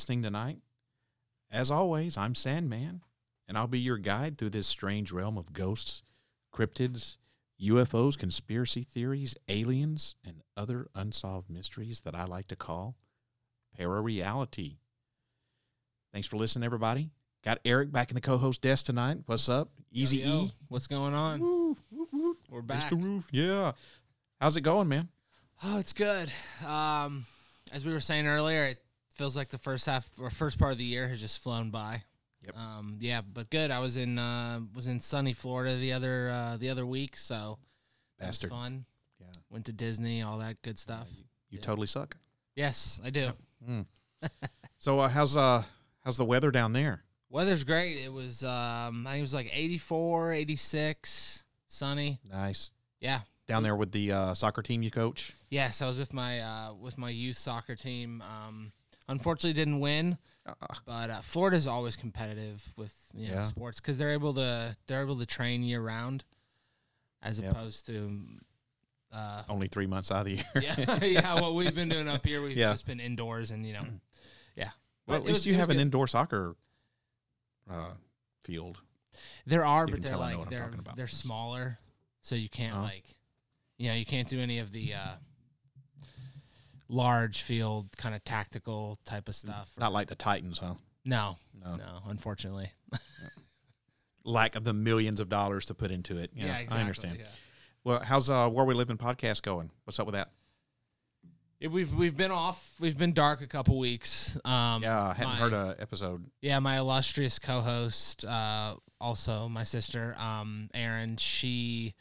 listening tonight. As always, I'm Sandman, and I'll be your guide through this strange realm of ghosts, cryptids, UFOs, conspiracy theories, aliens, and other unsolved mysteries that I like to call parareality. Thanks for listening, everybody. Got Eric back in the co-host desk tonight. What's up? Easy Yo, yo, E. What's going on? Woo, woo, woo. We're back. Roof. Yeah. How's it going, man? Oh, it's good. Um, as we were saying earlier, it feels like the first half or first part of the year has just flown by. Yep. Um, yeah, but good. I was in uh, was in sunny Florida the other uh, the other week, so it was Bastard. fun. Yeah. Went to Disney, all that good stuff. You Yeah. totally suck. Yes, I do. Mm. so uh, how's uh how's the weather down there? Weather's great. It was um, I think it was like 84, 86, sunny. Nice. Yeah. Down there with the uh, soccer team you coach. Yes, I was with my uh, with my youth soccer team. Um, unfortunately, didn't win. Uh, But uh, Florida's always competitive with you know, Yeah. sports because they're able to they're able to train year round, as Yep. opposed to, uh, only three months out of the year. yeah, yeah. What we've been doing up here, we've Yeah. just been indoors and you know, yeah. well, at But it least was- you have an indoor soccer uh, field. There are, You but they're tell I know like they're they're smaller, so you can't Oh. like, you know, you can't do any of the uh, large field kind of tactical type of stuff. Not like the Titans, huh? no, No. no, unfortunately. Lack of the millions of dollars to put into it. Yeah, exactly. I understand. yeah. Well, how's uh, Where We Live in podcast going? What's up with that? Yeah, we've we've been off. We've been dark a couple weeks. Um, Yeah, I hadn't my- heard a episode. Yeah, my illustrious co-host, uh, also my sister, um, Erin. She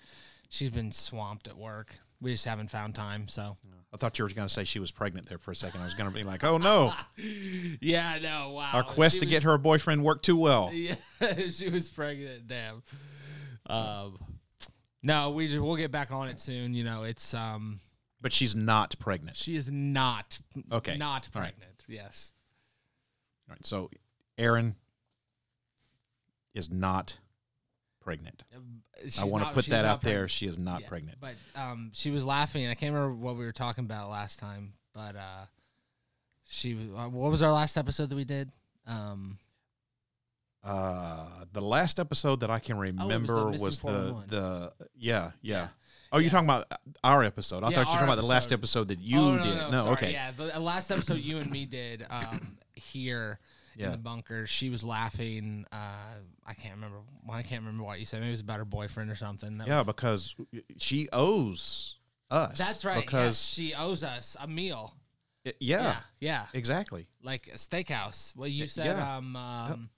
she's been swamped at work. We just haven't found time. So I thought you were going to say she was pregnant there for a second. I was going to be like, oh no, yeah, no, wow. our quest She to get her a boyfriend worked too well. Yeah, she was pregnant. Damn. Um, no, we just, we'll get back on it soon. You know, it's um, But she's not pregnant. she is not Okay. not All right. pregnant. Yes. All right, so Erin is not pregnant. I want to put that out there. pregnant. She is not Yeah, pregnant. But um, she was laughing. I can't remember what we were talking about last time. But uh, she. Uh, what was our last episode that we did? Um, Uh, the last episode that I can Oh, the remember Missing was the 411. the yeah yeah. Yeah. Oh, you're talking about our episode. I Yeah, thought you were talking our about the last episode. episode that you oh, did. No, No, sorry, okay. Yeah, the last episode you and me did um, here in Yeah. the bunker. She was laughing. Uh, I can't remember. I can't remember what you said. Maybe it was about her boyfriend or something. That Yeah, was- because she owes us. that's right. Because yes, she owes us a meal. it- yeah, yeah, yeah. exactly. like a steakhouse. Well, you Y- said yeah. um, um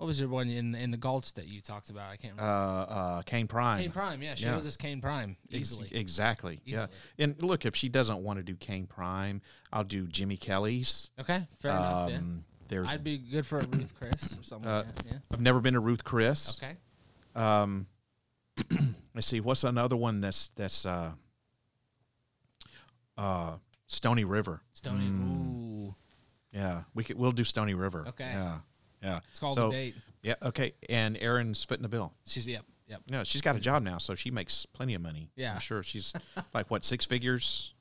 What was your one in in the Gulch that you talked about? I can't Uh, remember. uh, Kayne Prime. Kayne Prime, yeah, she yeah. was as Kayne Prime Ex- easily. exactly. Easily. Yeah. And look, if she doesn't want to do Kayne Prime, I'll do Jimmy Kelly's. okay, fair enough. Yeah. Um, There's. I'd be good for a Ruth Chris or something. Uh, like yeah. I've never been to Ruth Chris. Okay. Um, let's see. What's another one that's that's uh, uh, Stony River. Stony. Mm, Ooh, Yeah, we could. We'll do Stony River. Okay. Yeah. Yeah. it's called So- the date. Yeah. Okay. And Erin's footing the bill. She's yep, yep. Yeah, she's got a job now, so she makes plenty of money. Yeah. I'm sure she's like what six figures.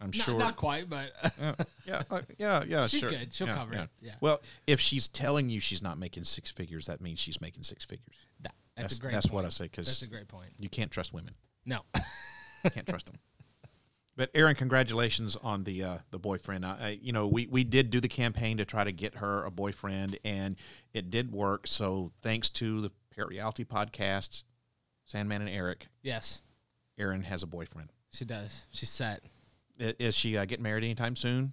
I'm Not, sure. not quite, but yeah, yeah, uh, yeah, yeah. She's sure. good. She'll Yeah, cover yeah. it. Yeah. Well, if she's telling you she's not making six figures, that means she's making six figures. that, that's, That's a great. that's point. what I say Because That's a great point. you can't trust women. No. You can't trust them. But Erin, congratulations on the uh, the boyfriend. I, I, you know, we we did do the campaign to try to get her a boyfriend, and it did work. So thanks to the Parareality podcast, Sandman and Eric, yes, Erin has a boyfriend. she does. She's set. I- Is she uh, getting married anytime soon?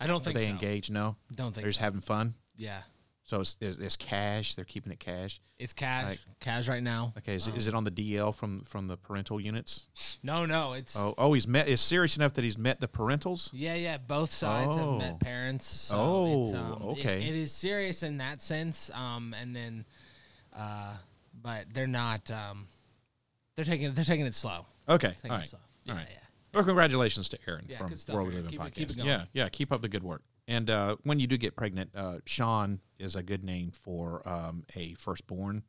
I don't Are think they so. engaged? No, Don't think they're just so. having fun. Yeah, So it's, it's, it's cash. They're keeping it cash. it's cash. Like- cash right now. Okay, is, Um, is it on the DL from from the parental units? No, no. It's Oh, oh, he's met. Is serious enough that he's met the parentals. Yeah, yeah. Both sides have Oh. met parents. So Oh, it's, um, it- okay. it is serious in that sense. Um, and then, uh, but they're not. Um, they're taking they're taking it slow. Okay, Taking it slow. All Yeah, right. yeah. Well, congratulations to Erin Yeah, from World We Erin. Live in it- Podcast. it. Yeah, yeah. Keep up the good work. And uh, when you do get pregnant, uh, Sean is a good name for um, a firstborn,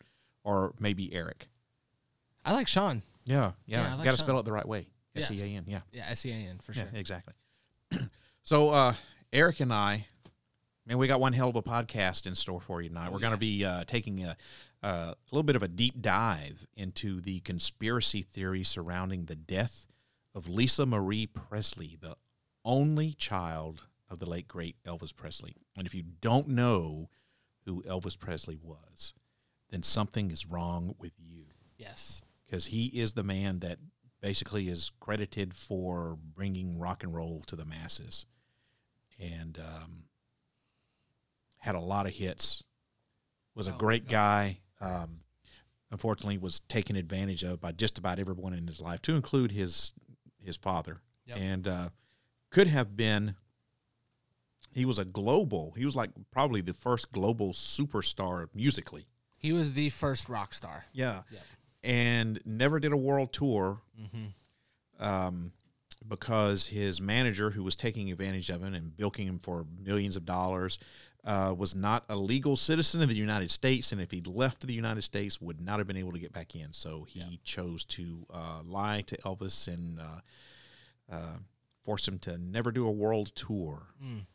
or maybe Eric. I like Sean. Yeah, Yeah, yeah. Like Got to spell it the right way. S E A N. Yeah. Yeah, S E A N for sure. Yeah, exactly. so uh, Eric and I, man, we got one hell of a podcast in store for you tonight. We're going to be uh, taking a, a little bit of a deep dive into the conspiracy theory surrounding the death of Lisa Marie Presley, the only child of the late great Elvis Presley. And if you don't know who Elvis Presley was, then something is wrong with you. Yes. because he is the man that basically is credited for bringing rock and roll to the masses. And um, had a lot of hits. Was a Oh, great guy. Um, unfortunately was taken advantage of by just about everyone in his life to include his his father. Yep. and uh, could have been he was a global he was like probably the first global superstar musically He was the first rock star. yeah Yep. and never did a world tour Mm-hmm. um, because his manager, who was taking advantage of him and bilking him for millions of dollars, uh, was not a legal citizen of the United States, and if he'd left the United States, would not have been able to get back in. So he Yeah. chose to uh, lie to Elvis and uh, uh, force him to never do a world tour. Mm.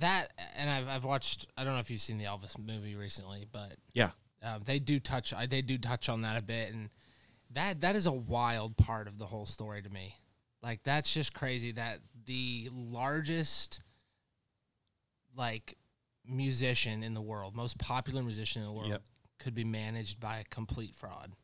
That and I've I've watched. I don't know if you've seen the Elvis movie recently, but Yeah. um, they do touch. I They do touch on that a bit, and that that is a wild part of the whole story to me. Like that's just crazy that the largest like musician in the world, most popular musician in the world, Yep. could be managed by a complete fraud.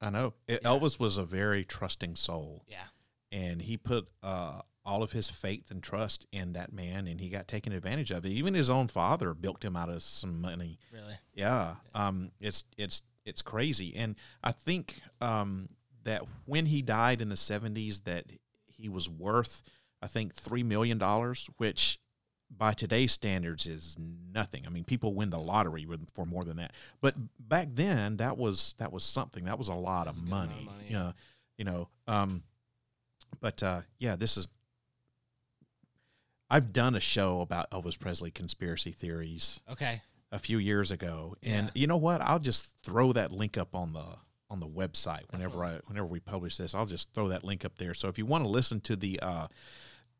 I know It- Yeah. Elvis was a very trusting soul. Yeah. and he put uh, all of his faith and trust in that man, and he got taken advantage of. Even his own father bilked him out of some money. Really. Yeah, um, it's it's it's crazy, and I think um, that when he died in the seventies, that he was worth, I think, three million dollars, which by today's standards is nothing. I mean, people win the lottery for more than that, but back then that was that was something. That was a lot was of a money. of money, Yeah, yeah. you know. Um, but uh, yeah, this is. I've done a show about Elvis Presley conspiracy theories Okay. a few years ago, and Yeah. you know what? I'll just throw that link up on the on the website whenever I whenever we publish this. I'll just throw that link up there. So if you want to listen to the uh,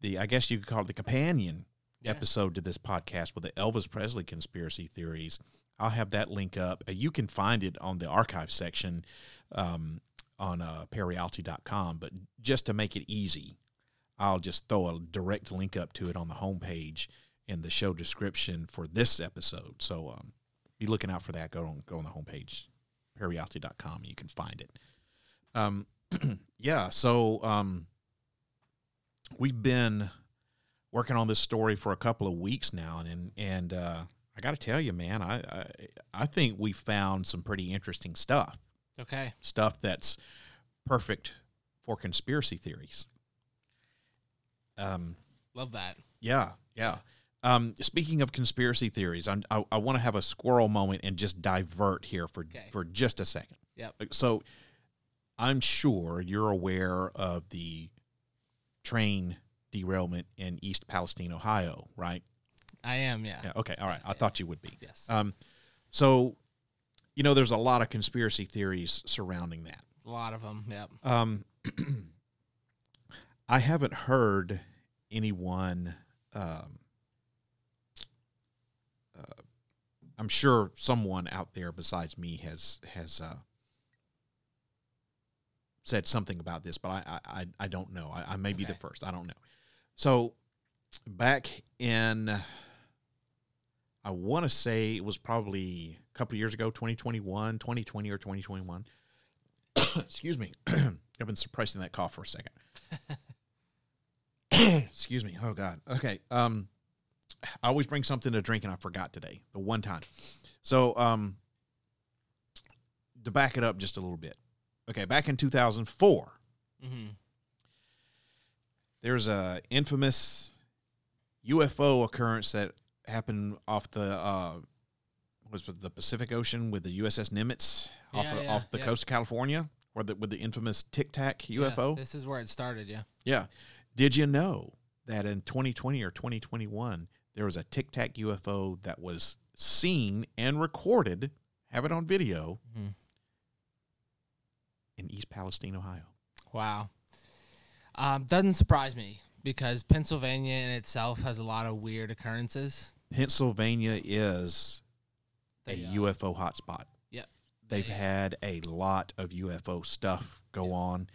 the I guess you could call it the companion Yeah. episode to this podcast with the Elvis Presley conspiracy theories, I'll have that link up. Uh, You can find it on the archive section um, on uh, parareality.com. But just to make it easy, I'll just throw a direct link up to it on the homepage in the show description for this episode. So um, be looking out for that. Go on, go on the homepage, parareality.com. You can find it. Um, yeah. So um, we've been working on this story for a couple of weeks now, and and uh, I I got to tell you, man, I, I I think we found some pretty interesting stuff. Okay. Stuff that's perfect for conspiracy theories. Um, Love that. yeah, yeah. Um, speaking of conspiracy theories, I'm, I I want to have a squirrel moment and just divert here for Okay. for just a second. Yep. So, I'm sure you're aware of the train derailment in East Palestine, Ohio, right? I am. Yeah. Yeah. Okay. All right. I thought you would be. Yes. Um, so, you know, there's a lot of conspiracy theories surrounding that. a lot of them. Yep. Um, I haven't heard anyone. Um, uh, I'm sure someone out there besides me has has uh, said something about this, but I I, I- don't know. I, I may be the first. I don't know. So back in, I want to say it was probably a couple of years ago, 2021, 2020 or 2021. Excuse me. I've been suppressing that cough for a second. Excuse me. Oh God. Okay. Um, I always bring something to drink, and I forgot today. The one time. So, um, to back it up just a little bit. Okay, back in 2004, Mm-hmm. there's a infamous UFO occurrence that happened off the uh, was the Pacific Ocean with the USS Nimitz off Yeah, of, yeah, off the yeah. coast of California, where the with the infamous Tic Tac UFO. this is where it started. Yeah. Yeah. Did you know that in 2020 or 2021 there was a Tic Tac UFO that was seen and recorded, have it on video Mhm. in East Palestine, Ohio? Wow. Um, doesn't surprise me because Pennsylvania in itself has a lot of weird occurrences. Pennsylvania is a They, uh, UFO hotspot. Yep. They've They- had a lot of UFO stuff go Yeah. on.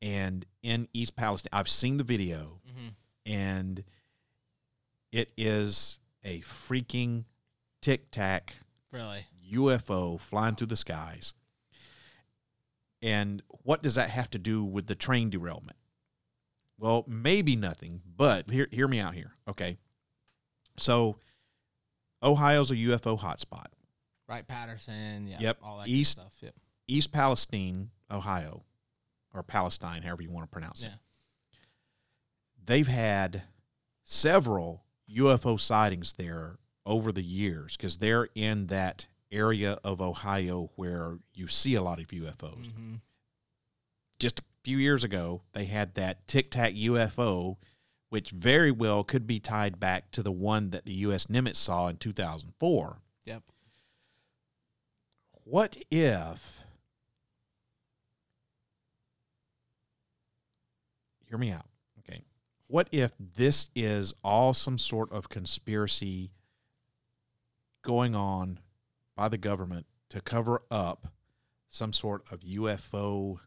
And in East Palestine, I've seen the video Mhm. and it is a freaking tic tac Really. UFO flying through the skies. And what does that have to do with the train derailment? Well, maybe nothing, but hear, hear me out here. Okay. So, Ohio's a UFO hotspot. Wright-Patterson. Yeah. Yep, All that East- stuff. Yep. East Palestine, Ohio, or Palestine, however you want to pronounce it. They've had several UFO sightings there over the years because they're in that area of Ohio where you see a lot of UFOs. hmm Just a few years ago, they had that Tic Tac UFO, which very well could be tied back to the one that the U.S. Nimitz saw in 2004. Yep. What if hear me out okay what if this is all some sort of conspiracy going on by the government to cover up some sort of UFO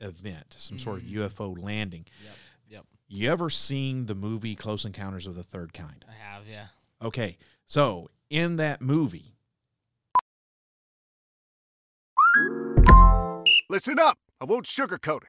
event some sort of Mm. UFO landing Yep. Yep. you ever seen the movie Close Encounters of the Third Kind I have. Yeah. Okay, so in that movie, Listen up. I won't sugarcoat it.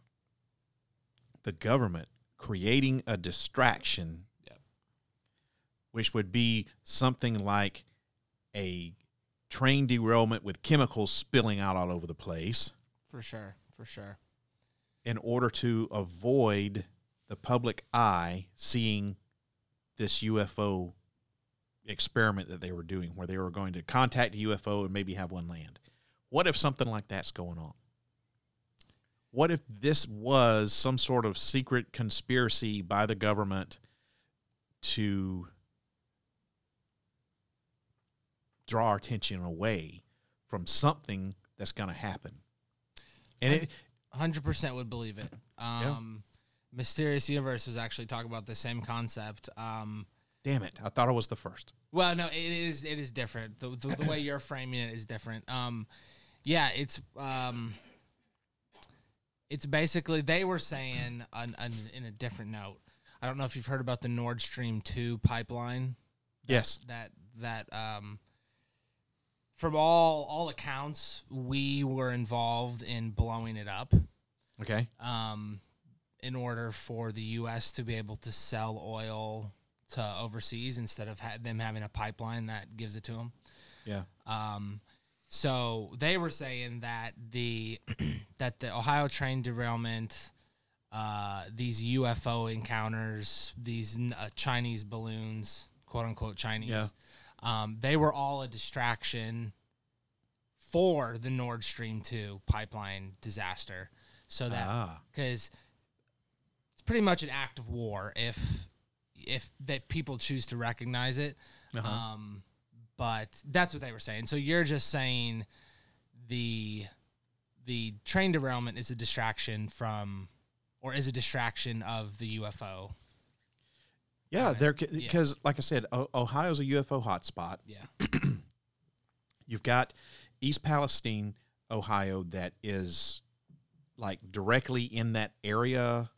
the government creating a distraction, Yep. which would be something like a train derailment with chemicals spilling out all over the place For sure. For sure. in order to avoid the public eye seeing this UFO experiment that they were doing, where they were going to contact a UFO and maybe have one land. What if something like that's going on? What if this was some sort of secret conspiracy by the government to draw our attention away from something that's going to happen? And it, Hundred percent would believe it. Um, Mysterious Universe was actually talking about the same concept. Um, Damn it! I thought I was the first. Well, no, it is it is different. The, the, the way you're framing it is different. Um, yeah, it's um, it's basically they were saying on, on, in a different note. I don't know if you've heard about the Nord Stream two pipeline. Yes. That that um, from all all accounts, we were involved in blowing it up. Okay. Um, in order for the U.S. to be able to sell oil to overseas instead of ha- them having a pipeline that gives it to them. Yeah. Um, so they were saying that the that the Ohio train derailment, uh, these UFO encounters, these uh, Chinese balloons, quote unquote Chinese, Yeah. um, they were all a distraction for the Nord Stream two pipeline disaster. So that Ah. because it's pretty much an act of war if if that people choose to recognize it. Uh-huh. Um, but that's what they were saying. So you're just saying the the train derailment is a distraction from or is a distraction of the UFO. Yeah, there Yeah. because, like I said, o- Ohio's a UFO hotspot. Yeah. You've got East Palestine, Ohio, that is like directly in that area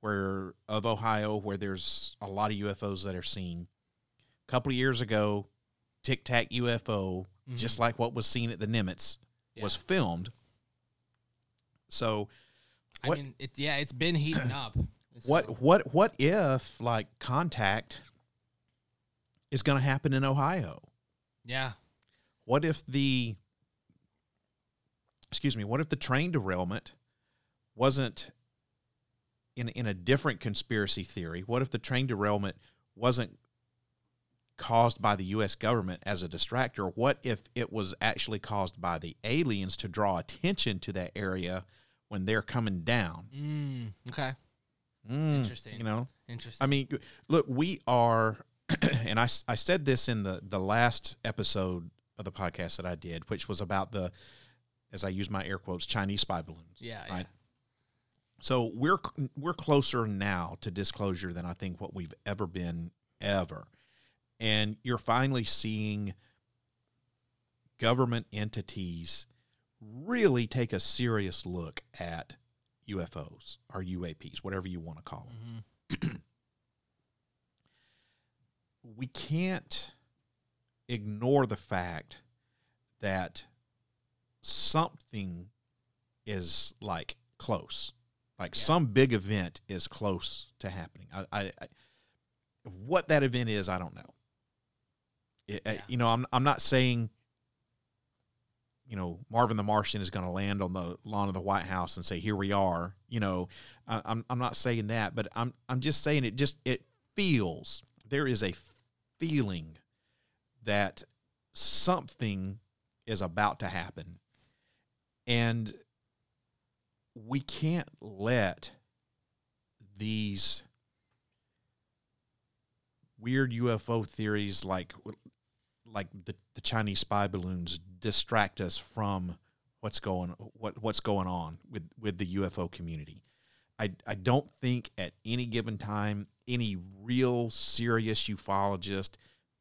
where of Ohio where there's a lot of UFOs that are seen. A couple of years ago, Tic Tac UFO, just like what was seen at the Nimitz, was Mm-hmm. Filmed. So, what I mean, it, yeah, it's been heating up. So- what what what if like contact is going to happen in Ohio? Yeah. What if the excuse me, what if the train derailment wasn't in in a different conspiracy theory? What if the train derailment wasn't caused by the US government as a distractor? What if it was actually caused by the aliens to draw attention to that area when they're coming down? Mm, okay. Mm, Interesting. You know? Interesting. I mean, look, we are, and I, I said this in the, the last episode of the podcast that I did, which was about the, as I use my air quotes, Chinese spy balloons. yeah. Right. So we're we're closer now to disclosure than I think what we've ever been ever, and you're finally seeing government entities really take a serious look at UFOs or UAPs, whatever you want to call them hmm we can't ignore the fact that something is like close. Like Yeah. some big event is close to happening. I, I, I what that event is i don't know It- uh, Yeah. you know I'm, I'm not saying you know marvin the martian is going to land on the lawn of the white house and say here we are you know I, I'm, I'm not saying that but i'm i'm just saying it just it feels there is a feeling that something is about to happen and we can't let these weird UFO theories like like the, the Chinese spy balloons distract us from what's going what what's going on with with the UFO community. I I don't think at any given time any real serious ufologist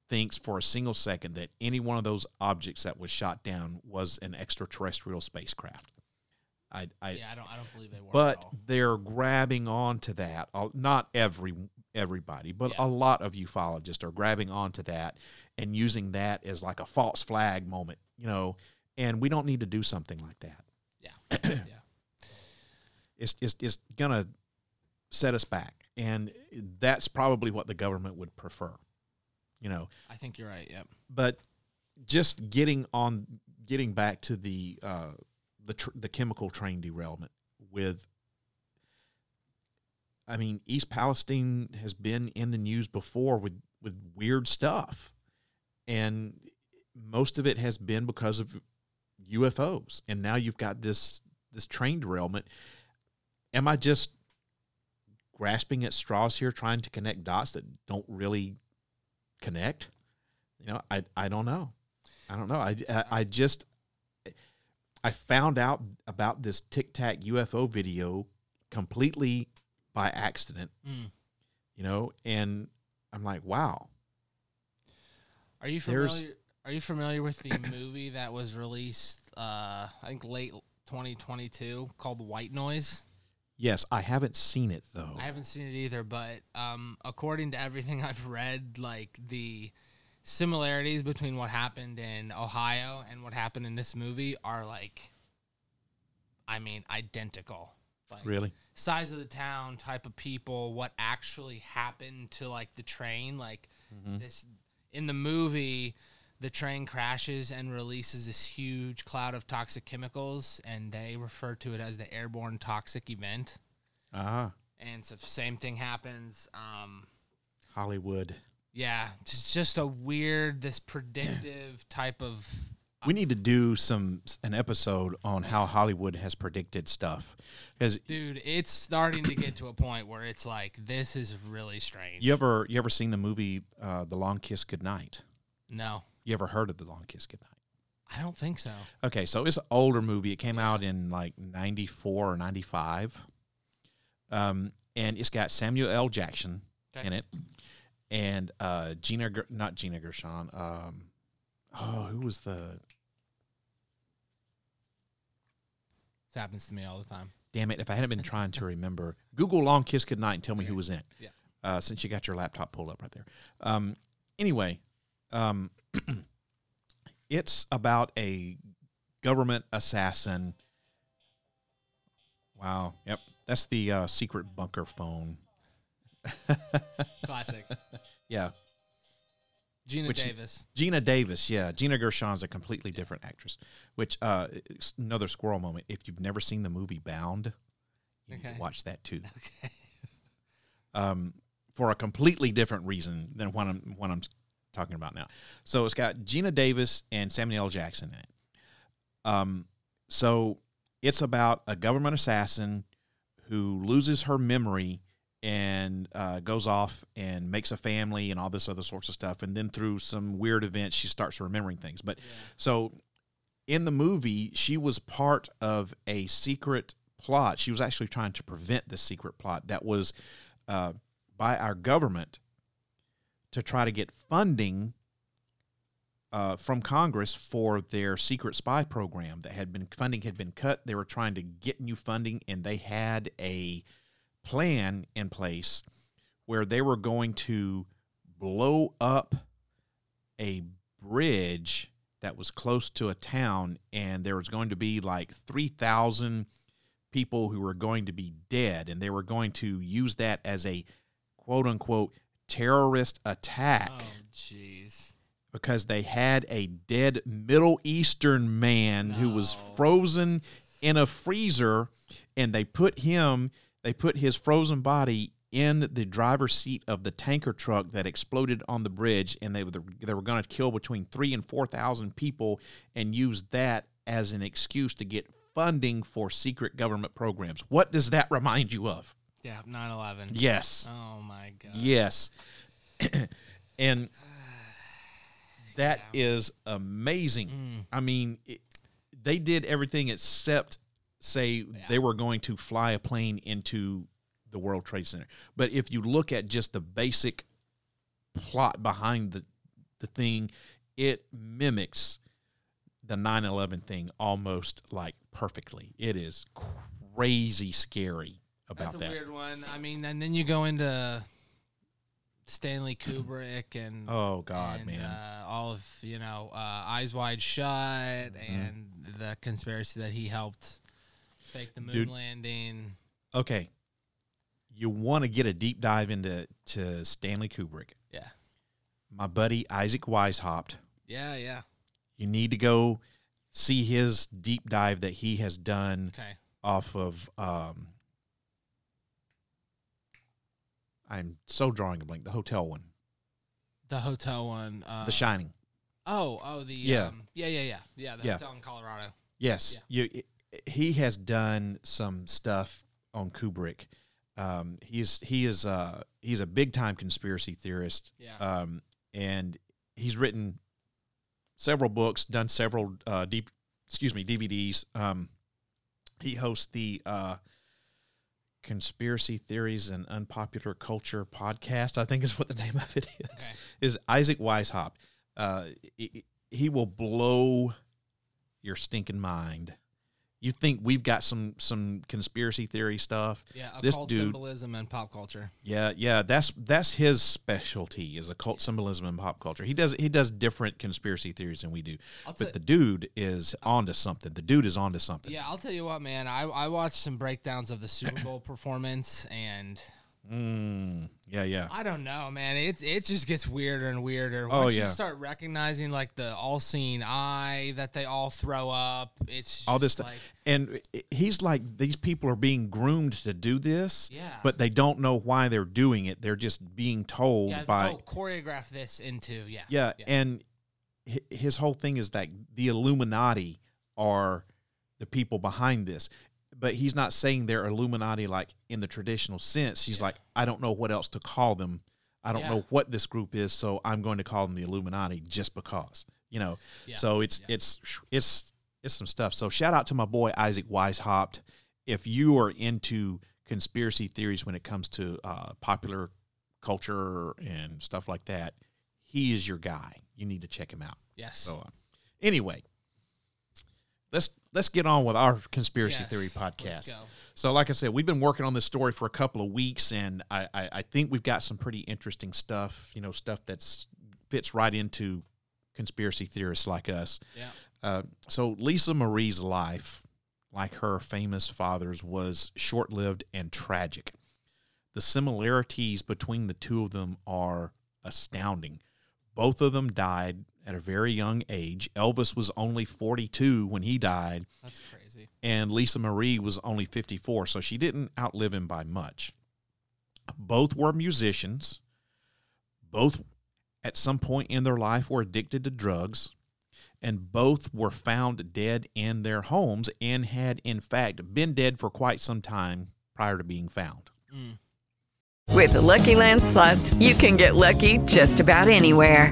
thinks for a single second that any one of those objects that was shot down was an extraterrestrial spacecraft. I I yeah, I don't. I don't believe they were. but they're grabbing onto that. Uh, Not every everybody, but Yeah. a lot of ufologists are grabbing onto that and using that as like a false flag moment, you know. And we don't need to do something like that. Yeah. yeah. It's it's, it's gonna set us back, and that's probably what the government would prefer, you know. I think you're right. Yep. But just getting on, getting back to the uh, the tr- the chemical train derailment with. I mean, East Palestine has been in the news before with with weird stuff, and most of it has been because of UFOs. And now you've got this this train derailment. Am I just grasping at straws here, trying to connect dots that don't really connect? You know, I I don't know. I don't know. I I, I just I found out about this Tic Tac UFO video completely by accident. Mm. You know, and I'm like, wow. Are you There's- familiar? Are you familiar with the movie that was released? Uh, I think late 2022 called White Noise. Yes, I haven't seen it though. I haven't seen it either, but um, according to everything I've read, like the similarities between what happened in Ohio and what happened in this movie are like, I mean, identical. Like, really? size of the town, type of people, what actually happened to like the train. Like Mm-hmm. this in the movie, the train crashes and releases this huge cloud of toxic chemicals, and they refer to it as the airborne toxic event. Ah, And so same thing happens. Um, Hollywood. yeah, just just a weird, this predictive type of. We need to do some an episode on how Hollywood has predicted stuff because Dude, it's starting to get to a point where it's like this is really strange. you ever you ever seen the movie uh, The Long Kiss Goodnight? No, You ever heard of The Long Kiss Goodnight? I don't think so. Okay, so it's an older movie. It came out in like '94 or '95, um, and it's got Samuel L. Jackson Okay. in it, and uh, Gina, not Gina Gershon. Um, oh, who was the? This happens to me all the time. Damn it! If I hadn't been trying to remember, Google "Long Kiss Goodnight" and tell me who was in it. Yeah. Uh, since you got your laptop pulled up right there. Um, anyway, um, it's about a government assassin. Wow. Yep. That's the uh, secret bunker phone. Classic. Yeah. Gina Which- Davis. Geena Davis. Yeah. Gina Gershon's a completely different actress, which, uh, another squirrel moment. If you've never seen the movie Bound, you need to watch that too. Okay. um, for a completely different reason than what I'm what I'm talking about now. So it's got Geena Davis and Samuel L. Jackson in it. Um, so it's about a government assassin who loses her memory and uh, goes off and makes a family and all this other sorts of stuff. And then through some weird events, she starts remembering things. But so in the movie, she was part of a secret plot. She was actually trying to prevent the secret plot that was uh, by our government to try to get funding uh, from Congress for their secret spy program that had been funding had been cut. They were trying to get new funding, and they had a plan in place where they were going to blow up a bridge that was close to a town, and there was going to be like three thousand people who were going to be dead, and they were going to use that as a quote unquote terrorist attack Oh, jeez. because they had a dead Middle Eastern man who was frozen in a freezer, and they put him, they put his frozen body in the driver's seat of the tanker truck that exploded on the bridge, and they were they were going to kill between three and four thousand people, and use that as an excuse to get funding for secret government programs. What does that remind you of? Yeah, 9 11. Yes. Oh, my God. Yes. and that is amazing. Mm. I mean, it, they did everything except say they were going to fly a plane into the World Trade Center. But if you look at just the basic plot behind the the thing, it mimics the 9/11 thing almost like perfectly. It is crazy scary about that. That's a that. weird one. I mean, and then you go into Stanley Kubrick and Oh God, and, man. uh, all of you know uh, Eyes Wide Shut Mm-hmm. and the conspiracy that he helped fake the moon Dude. landing. okay, you want to get a deep dive into to Stanley Kubrick. Yeah, My buddy Isaac Weishaupt. yeah, yeah. You need to go see his deep dive that he has done Okay, off of. Um, I'm so drawing a blank. The hotel one, the hotel one. Uh, The Shining. Oh, oh, the Yeah. um, yeah, yeah, yeah, yeah. The Yeah. hotel in Colorado. Yes, you. He has done some stuff on Kubrick. Um, he's he is uh, he's a big time conspiracy theorist. Yeah. um, and he's written several books, done several uh, deep, excuse me, DVDs. Um, he hosts the uh, conspiracy theories and unpopular culture podcast. I think is what the name of it is. Okay. Is Isaac Weishaupt. Uh, he, he will blow your stinking mind. You think we've got some some conspiracy theory stuff? Yeah, This occult dude- symbolism and pop culture. Yeah, yeah, that's that's his specialty is occult symbolism and pop culture. He does he does different conspiracy theories than we do. I'll But tell- the dude is onto something. The dude is onto something. Yeah, I'll tell you what, man. I, I watched some breakdowns of the Super Bowl performance, and Mm, yeah, yeah. I don't know, man. It's it just gets weirder and weirder. Oh, yeah. you start recognizing like the all-seeing eye that they all throw up, it's just All this stuff. And he's like, these people are being groomed to do this, Yeah. but they don't know why they're doing it. They're just being told yeah, by oh, choreograph this into yeah, Yeah, and his whole thing is that the Illuminati are the people behind this. But he's not saying they're Illuminati like in the traditional sense. He's like, I don't know what else to call them. I don't Yeah. know what this group is, so I'm going to call them the Illuminati just because. You know. Yeah. So it's it's it's it's some stuff. So shout out to my boy Isaac Weishaupt. If you are into conspiracy theories when it comes to uh, popular culture and stuff like that, he is your guy. You need to check him out. yes. So uh, anyway, let's let's get on with our conspiracy Yes, theory podcast. So, like I said, we've been working on this story for a couple of weeks, and I, I, I think we've got some pretty interesting stuff. You know, stuff that's fits right into conspiracy theorists like us. Yeah. Uh, so, Lisa Marie's life, like her famous father's, was short lived and tragic. The similarities between the two of them are astounding. Both of them died at a very young age. Elvis was only 42 when he died, That's crazy. and Lisa Marie was only 54, so she didn't outlive him by much. Both were musicians. Both, at some point in their life, were addicted to drugs, and both were found dead in their homes and had, in fact, been dead for quite some time prior to being found. Mm. With the Lucky Land slots, you can get lucky just about anywhere.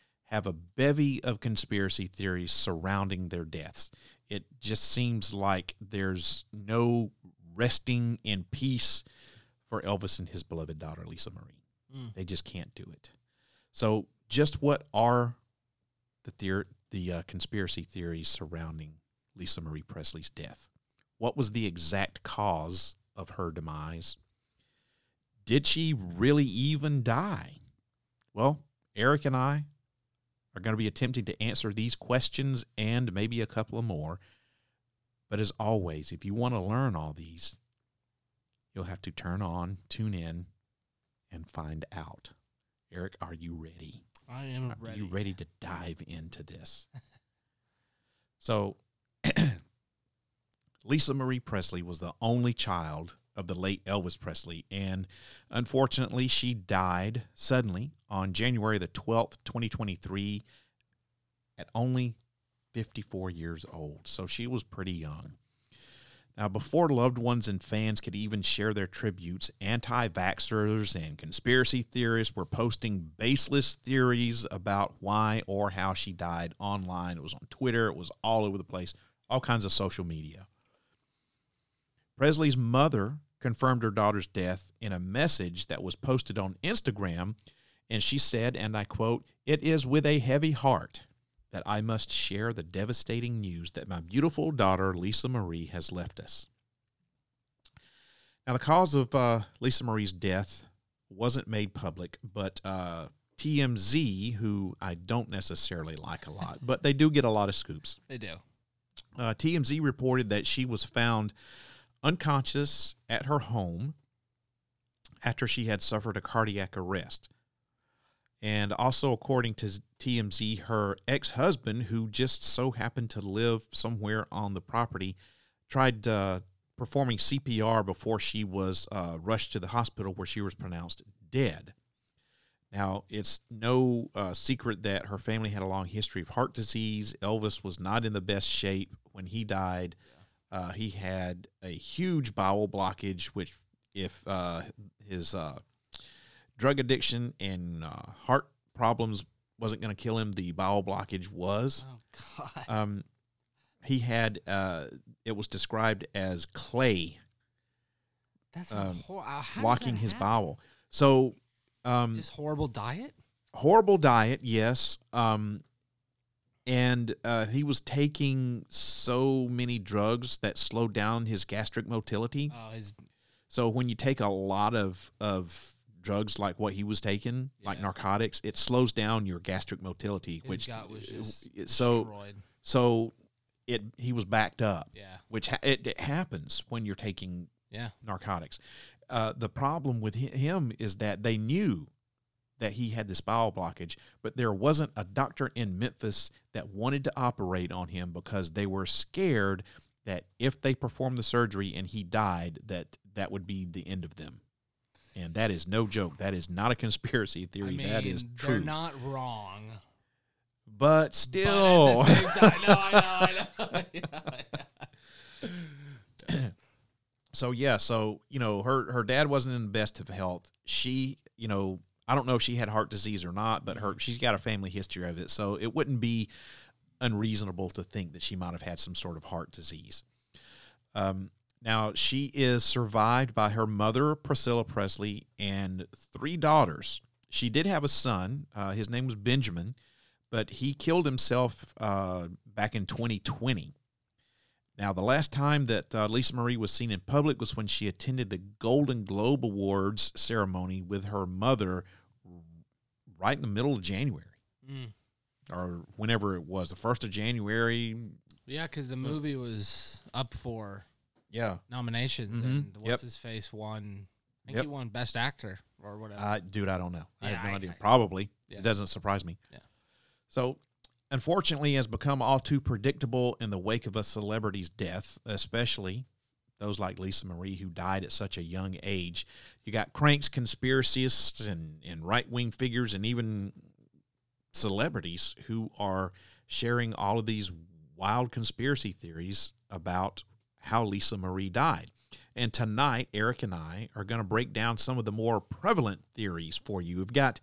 have a bevy of conspiracy theories surrounding their deaths. It just seems like there's no resting in peace for Elvis and his beloved daughter, Lisa Marie. Mm. They just can't do it. So, just what are the theor- the uh, conspiracy theories surrounding Lisa Marie Presley's death? What was the exact cause of her demise? Did she really even die? Well, Eric and I are going to be attempting to answer these questions and maybe a couple of more. But as always, if you want to learn all these, you'll have to turn on, tune in, and find out. Eric, are you ready? I am Are ready. you ready to dive into this? so, Lisa Marie Presley was the only child of the late Elvis Presley, and unfortunately, she died suddenly on January the 12th, 2023, at only 54 years old. So, she was pretty young. Now, before loved ones and fans could even share their tributes, anti vaxxers and conspiracy theorists were posting baseless theories about why or how she died online. It was on Twitter, it was all over the place, all kinds of social media. Presley's mother confirmed her daughter's death in a message that was posted on Instagram, and she said, and I quote, It is with a heavy heart that I must share the devastating news that my beautiful daughter, Lisa Marie, has left us. Now, the cause of uh, Lisa Marie's death wasn't made public, but uh, TMZ, who I don't necessarily like a lot, but they do get a lot of scoops. They do. Uh, TMZ reported that she was found unconscious at her home after she had suffered a cardiac arrest. And also, according to TMZ, her ex husband, who just so happened to live somewhere on the property, tried uh, performing CPR before she was uh, rushed to the hospital where she was pronounced dead. Now, it's no uh, secret that her family had a long history of heart disease. Elvis was not in the best shape when he died. Uh, he had a huge bowel blockage, which, if uh, his uh, drug addiction and uh, heart problems wasn't going to kill him, the bowel blockage was. Oh God. Um, he had, uh, it was described as clay that sounds um, hor- uh, blocking his happen? bowel. So, um, Just horrible diet. horrible diet, yes. Um, and uh, he was taking so many drugs that slowed down his gastric motility. Oh, his So when you take a lot of of drugs like what he was taking, like narcotics, it slows down your gastric motility, his which gut was just it- so destroyed. so it he was backed up, Yeah. which ha- it, it happens when you're taking Yeah. narcotics. Uh, the problem with him is that they knew that he had this bowel blockage, but there wasn't a doctor in Memphis that wanted to operate on him because they were scared that if they performed the surgery and he died, that that would be the end of them. And that is no joke. That is not a conspiracy I theory. mean, that is they're true. not wrong. but still, at time, no, I know, I know. Yeah. so yeah, so you know, her her dad wasn't in the best of health. She, you know, I don't know if she had heart disease or not, but her she's got a family history of it, so it wouldn't be unreasonable to think that she might have had some sort of heart disease. Um, now she is survived by her mother Priscilla Presley and three daughters. She did have a son. Uh, his name was Benjamin, but he killed himself uh, back in 2020. Now, the last time that uh, Lisa Marie was seen in public was when she attended the Golden Globe Awards ceremony with her mother right in the middle of January Mm. or whenever it was, the 1st of January. Yeah, because the movie was up for Yeah. nominations, Mhm. and what's Yep. his face won. I think Yep. he won Best Actor or whatever. Uh, dude, I don't know. I have no I- idea. I- Probably. Yeah. It doesn't surprise me. Yeah. So, unfortunately, has become all too predictable in the wake of a celebrity's death, especially those like Lisa Marie who died at such a young age. You got cranks, conspiracists, and, and right wing figures, and even celebrities who are sharing all of these wild conspiracy theories about how Lisa Marie died. And tonight, Eric and I are going to break down some of the more prevalent theories for you. We've got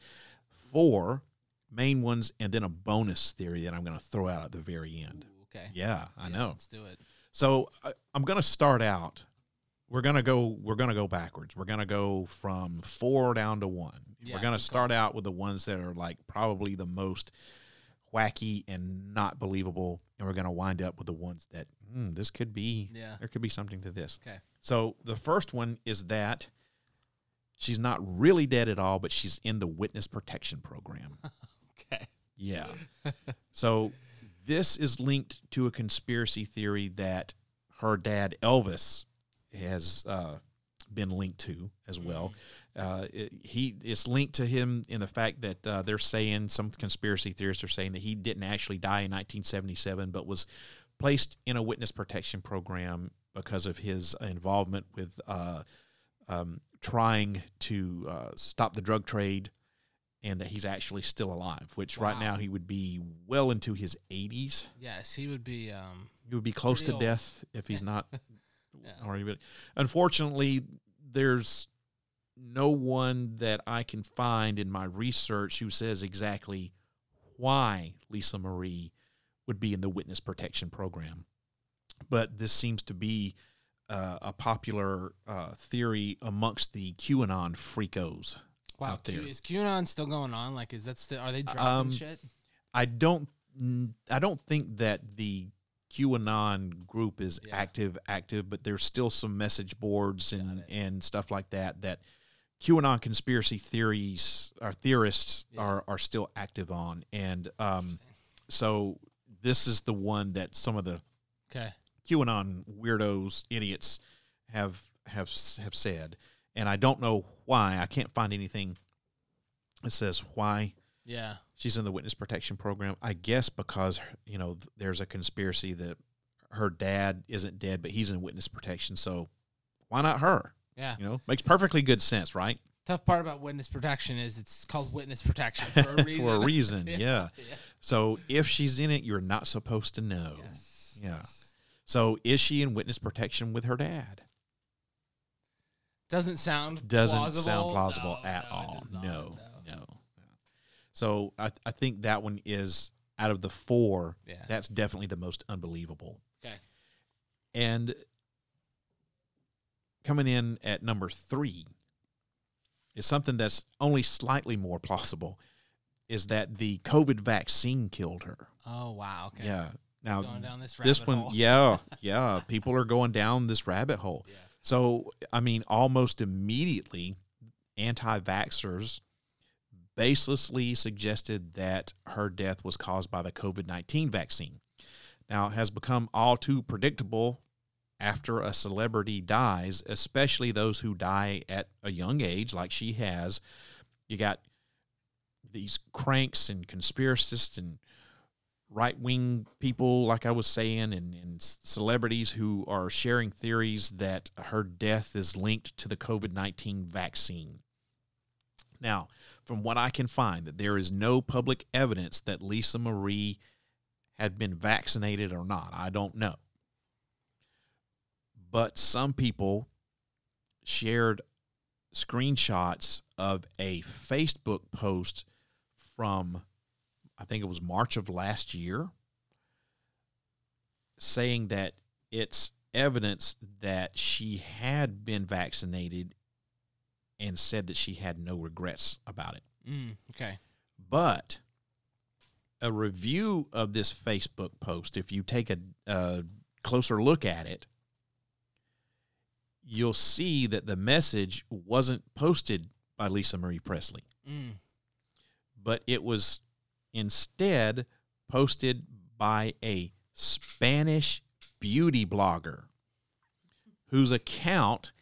four main ones and then a bonus theory that I'm going to throw out at the very end. Ooh, okay. Yeah, I know. Let's do it. So I, I'm going to start out. We're going to go. We're going to go backwards. We're going to go from four down to one. Yeah, we're going to start out with the ones that are like probably the most wacky and not believable, and we're going to wind up with the ones that hmm, this could be. Yeah. there could be something to this. Okay. So the first one is that she's not really dead at all, but she's in the witness protection program. Okay. Yeah. so this is linked to a conspiracy theory that her dad Elvis has uh, been linked to as well. Uh, it- he it's linked to him in the fact that uh, they're saying some conspiracy theorists are saying that he didn't actually die in 1977, but was placed in a witness protection program because of his involvement with uh, um, trying to uh, stop the drug trade and that he's actually still alive, which right now he would be well into his 80s. Yes, he would be. Um, He would be close to old. death if he's not Yeah. already. But unfortunately, there's no one that I can find in my research who says exactly why Lisa Marie would be in the witness protection program. But this seems to be uh, a popular uh, theory amongst the QAnon freakos wow. out there. Q, is QAnon still going on? Like, is that still? Are they dropping Um, shit? I don't. I don't think that the QAnon group is Yeah. active, active, but there's still some message boards and and stuff like that that QAnon conspiracy theories or theorists Yeah. are are still active on, and um, so this is the one that some of the Okay. QAnon weirdos, idiots have have have said, and I don't know why. I can't find anything that says why Yeah. she's in the witness protection program. I guess because you know there's a conspiracy that her dad isn't dead, but he's in witness protection. So why not her? Yeah. You know, makes perfectly good sense, right? Tough part about witness protection is it's called witness protection for a reason. For a reason, Yeah. yeah. So if she's in it, you're not supposed to know. Yes. Yeah. So is she in witness protection with her dad? Doesn't sound doesn't plausible. sound plausible No, at no, all. not, no, no, So I, I think that one is out of the four. Yeah. That's definitely the most unbelievable. Okay. And coming in at number three is something that's only slightly more plausible. Is that the COVID vaccine killed her? Oh wow. Okay. Yeah. Now Going down this this one, hole. yeah, yeah. People are going down this rabbit hole. Yeah. So I mean, almost immediately, anti-vaxxers baselessly suggested that her death was caused by the COVID nineteen vaccine. Now it has become all too predictable after a celebrity dies, especially those who die at a young age, like she has. You got these cranks and conspiracists and right wing people, like I was saying, and, and celebrities who are sharing theories that her death is linked to the COVID 19 vaccine. Now, from what I can find, that there is no public evidence that Lisa Marie had been vaccinated or not. I don't know. But some people shared screenshots of a Facebook post from I think it was March of last year, saying that it's evidence that she had been vaccinated and said that she had no regrets about it. Mm, okay. But a review of this Facebook post, if you take a, a closer look at it, you'll see that the message wasn't posted by Lisa Marie Presley Mm. but it was instead posted by a Spanish beauty blogger whose account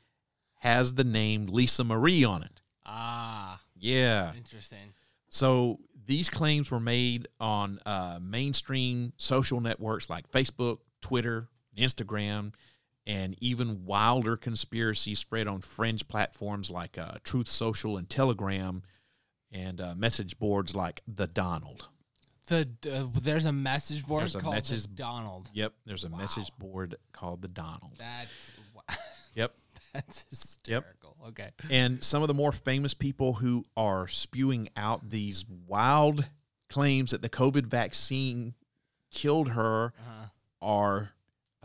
has the name Lisa Marie on it. Ah. Yeah. Interesting. So these claims were made on uh, mainstream social networks like Facebook, Twitter, Instagram, and even wilder conspiracies spread on fringe platforms like uh, Truth Social and Telegram, and uh, message boards like the Donald. The uh, there's a message board There's a called message- the Donald. Yep, there's a message board called the Donald. That's wa- Yep. that's hysterical. Okay. And some of the more famous people who are spewing out these wild claims that the COVID vaccine killed her Uh-huh. are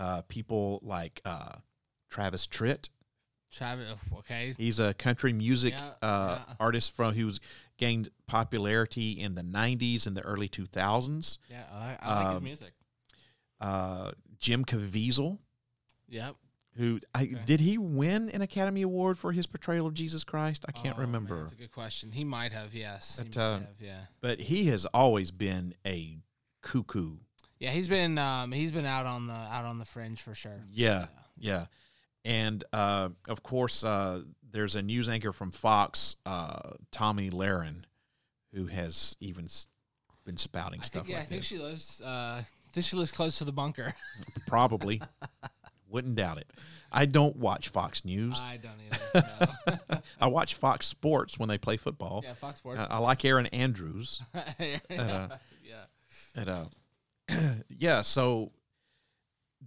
uh, people like uh, Travis Tritt. Travis. Okay. He's a country music Yeah, uh, yeah. artist from who's gained popularity in the '90s and the early 2000s. Yeah, I, like- I like his Um, music. Uh, Jim Caviezel, Yep. who I, Okay. did he win an Academy Award for his portrayal of Jesus Christ? I can't Oh, man, remember. that's a good question. He might have. Yes. he But, might uh, have, yeah. but he has always been a cuckoo. Yeah. He's been um he's been out on the out on the fringe for sure. Yeah, yeah. And uh, of course, uh, there's a news anchor from Fox, uh, Tomi Lahren, who has even been spouting I stuff think, yeah, like I think this. she lives. Uh, I think she lives close to the bunker. Probably, wouldn't doubt it. I don't watch Fox News. I don't either. No. I watch Fox Sports when they play football. yeah, Fox Sports. I like Erin Andrews. yeah. uh, yeah. And uh, yeah, so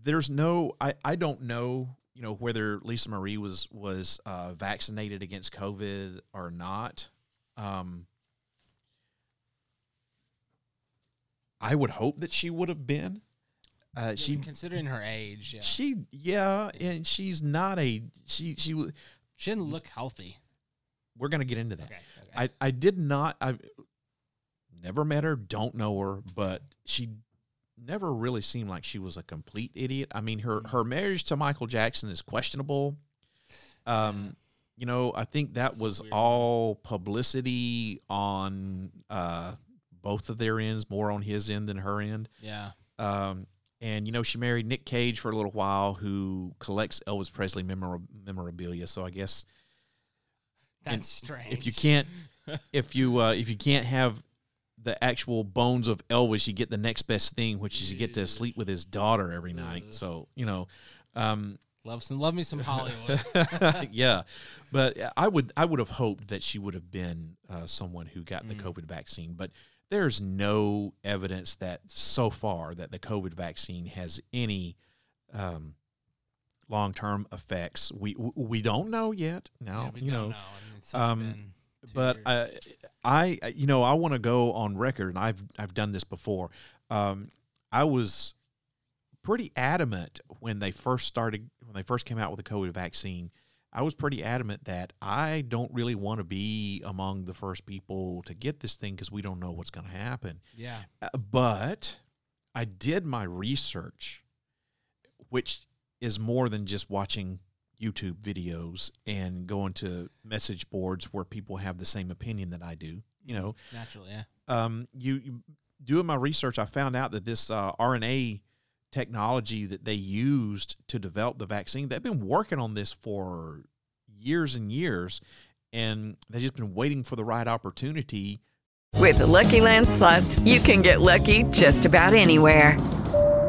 there's no, I, I don't know, you know, whether Lisa Marie was was uh, vaccinated against COVID or not. Um, I would hope that she would have been. Uh, she considering her age, yeah. she yeah, and she's not a she she. w- She didn't look healthy. We're gonna get into that. Okay. okay. I I did not I never met her, don't know her, but she never really seemed like she was a complete idiot. I mean, her her marriage to Michael Jackson is questionable. Um, you know, I think that was all publicity on uh both of their ends, more on his end than her end. Yeah. Um, and you know, she married Nick Cage for a little while, who collects Elvis Presley memor- memorabilia. So I guess That's strange. If you can't, if you uh, if you can't have the actual bones of Elvis, you get the next best thing, which is you get to sleep with his daughter every night. So you know, um, love some love me some Hollywood. yeah, but I would I would have hoped that she would have been uh, someone who got the Mm. COVID vaccine, but there's no evidence that so far that the COVID vaccine has any um, long term effects. We we don't know yet. Now Yeah, you know, know. I mean, um, but. I, I you know I want to go on record, and I've I've done this before. Um, I was pretty adamant when they first started when they first came out with the COVID vaccine. I was pretty adamant that I don't really want to be among the first people to get this thing because we don't know what's going to happen. Yeah. Uh, but I did my research, which is more than just watching YouTube videos and going to message boards where people have the same opinion that I do. You know, naturally, yeah. um, you, you doing my research, I found out that this uh, RNA technology that they used to develop the vaccine, they've been working on this for years and years, and they've just been waiting for the right opportunity. With the Lucky Land slots, you can get lucky just about anywhere.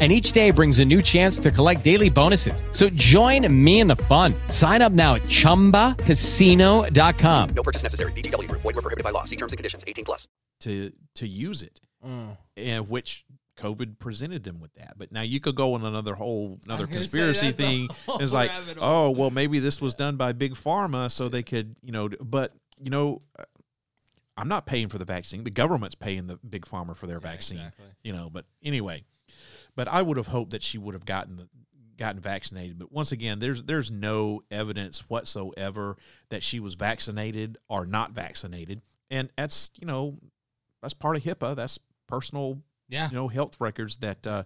And each day brings a new chance to collect daily bonuses. So join me in the fun. Sign up now at chumbacasino.com. No purchase necessary. VGW Group. Void were prohibited by law. See terms and conditions. 18 plus. to to use it, Mm. and which COVID presented them with that. But now you could go on another whole another was gonna say, conspiracy thing. whole It's like, oh well, maybe this was done by big pharma so they could, you know. But you know, uh, I'm not paying for the vaccine. The government's paying the big pharma for their Yeah, vaccine. exactly. You know. But anyway, but I would have hoped that she would have gotten the gotten vaccinated but once again there's there's no evidence whatsoever that she was vaccinated or not vaccinated and that's you know that's part of HIPAA. That's personal, Yeah. you know, health records that uh,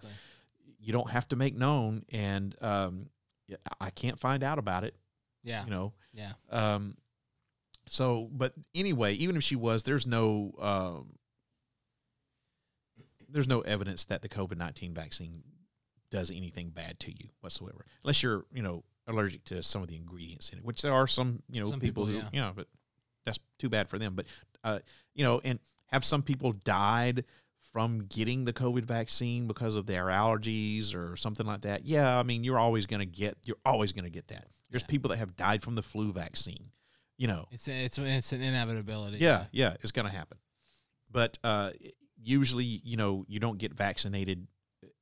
you don't have to make known. And um, I can't find out about it. Yeah. You know. Yeah. Um, so, but anyway, even if she was, there's no um, there's no evidence that the COVID nineteen vaccine does anything bad to you whatsoever, unless you're you know allergic to some of the ingredients in it, which there are some you know Some people, people, who yeah. you know, but that's too bad for them. But uh, you know, and have some people died from getting the COVID vaccine because of their allergies or something like that. Yeah, I mean, you're always going to get you're always going to get that. There's Yeah. people that have died from the flu vaccine. You know, It's it's it's an inevitability. yeah, yeah, it's going to happen. But uh, usually, you know, you don't get vaccinated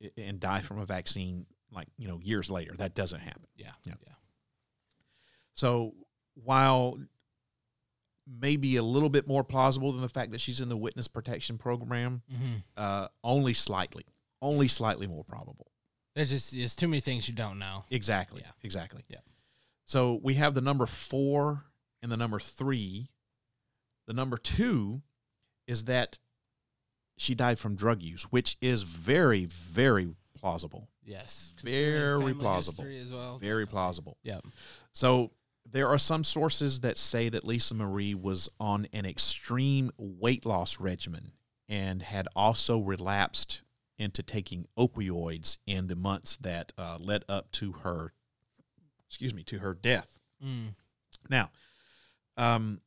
uh, and die from a vaccine like you know years later. That doesn't happen. Yeah. Yeah. Yeah. So while maybe a little bit more plausible than the fact that she's in the witness protection program, hmm uh, only slightly, only slightly more probable. There's just there's too many things you don't know. Exactly. Yeah. Exactly. Yeah. So we have the number four and the number three. The number two is that she died from drug use, which is very, very plausible. Yes. Very plausible. as well. Very plausible. Yeah. So there are some sources that say that Lisa Marie was on an extreme weight loss regimen and had also relapsed into taking opioids in the months that uh, led up to her, excuse me, to her death. Mm. Now, um,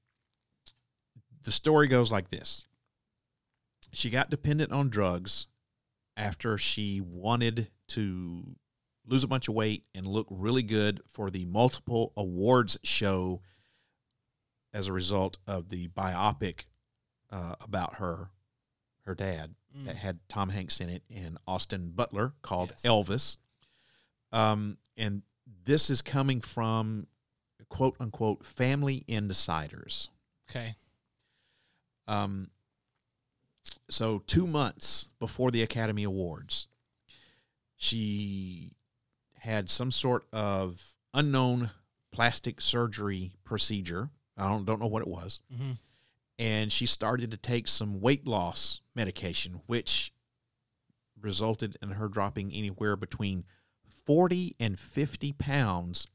the story goes like this: She got dependent on drugs after she wanted to lose a bunch of weight and look really good for the multiple awards show as a result of the biopic uh, about her, her dad, Mm. that had Tom Hanks in it and Austin Butler called Yes. Elvis. Um, and this is coming from quote unquote family insiders. Okay. Um, so two months before the Academy Awards, she had some sort of unknown plastic surgery procedure. I don't don't know what it was, Mm-hmm. and she started to take some weight loss medication, which resulted in her dropping anywhere between forty and fifty pounds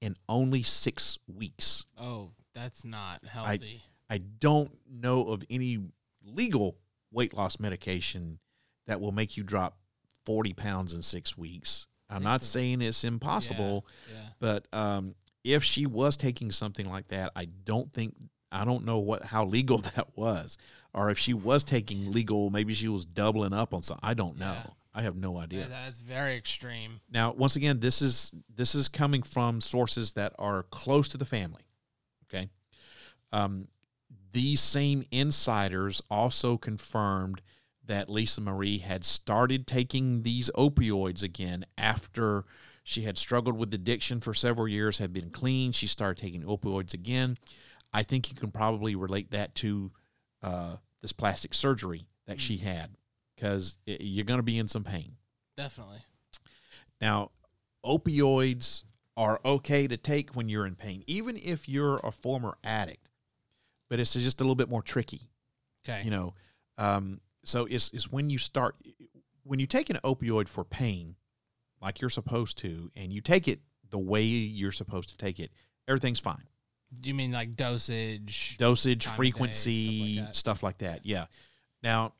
in only six weeks. Oh, that's not healthy. I don't know of any legal weight loss medication that will make you drop 40 pounds in six weeks. I'm not saying it's impossible, yeah. but um, if she was taking something like that, I don't think I don't know what how legal that was, or if she was taking legal, maybe she was doubling up on something. I don't know. Yeah. I have no idea. Yeah, that's very extreme. Now, once again, this is this is coming from sources that are close to the family. Okay, um, these same insiders also confirmed that Lisa Marie had started taking these opioids again after she had struggled with addiction for several years, had been clean. She started taking opioids again. I think you can probably relate that to uh, this plastic surgery that she had because you're going to be in some pain. Definitely. Now, opioids are okay to take when you're in pain, even if you're a former addict, but it's just a little bit more tricky. Okay. You know, um, so it's, it's when you start, when you take an opioid for pain, like you're supposed to, and you take it the way you're supposed to take it, everything's fine. You mean like dosage? Dosage, of day, frequency, stuff like that? stuff like that. Yeah. Now,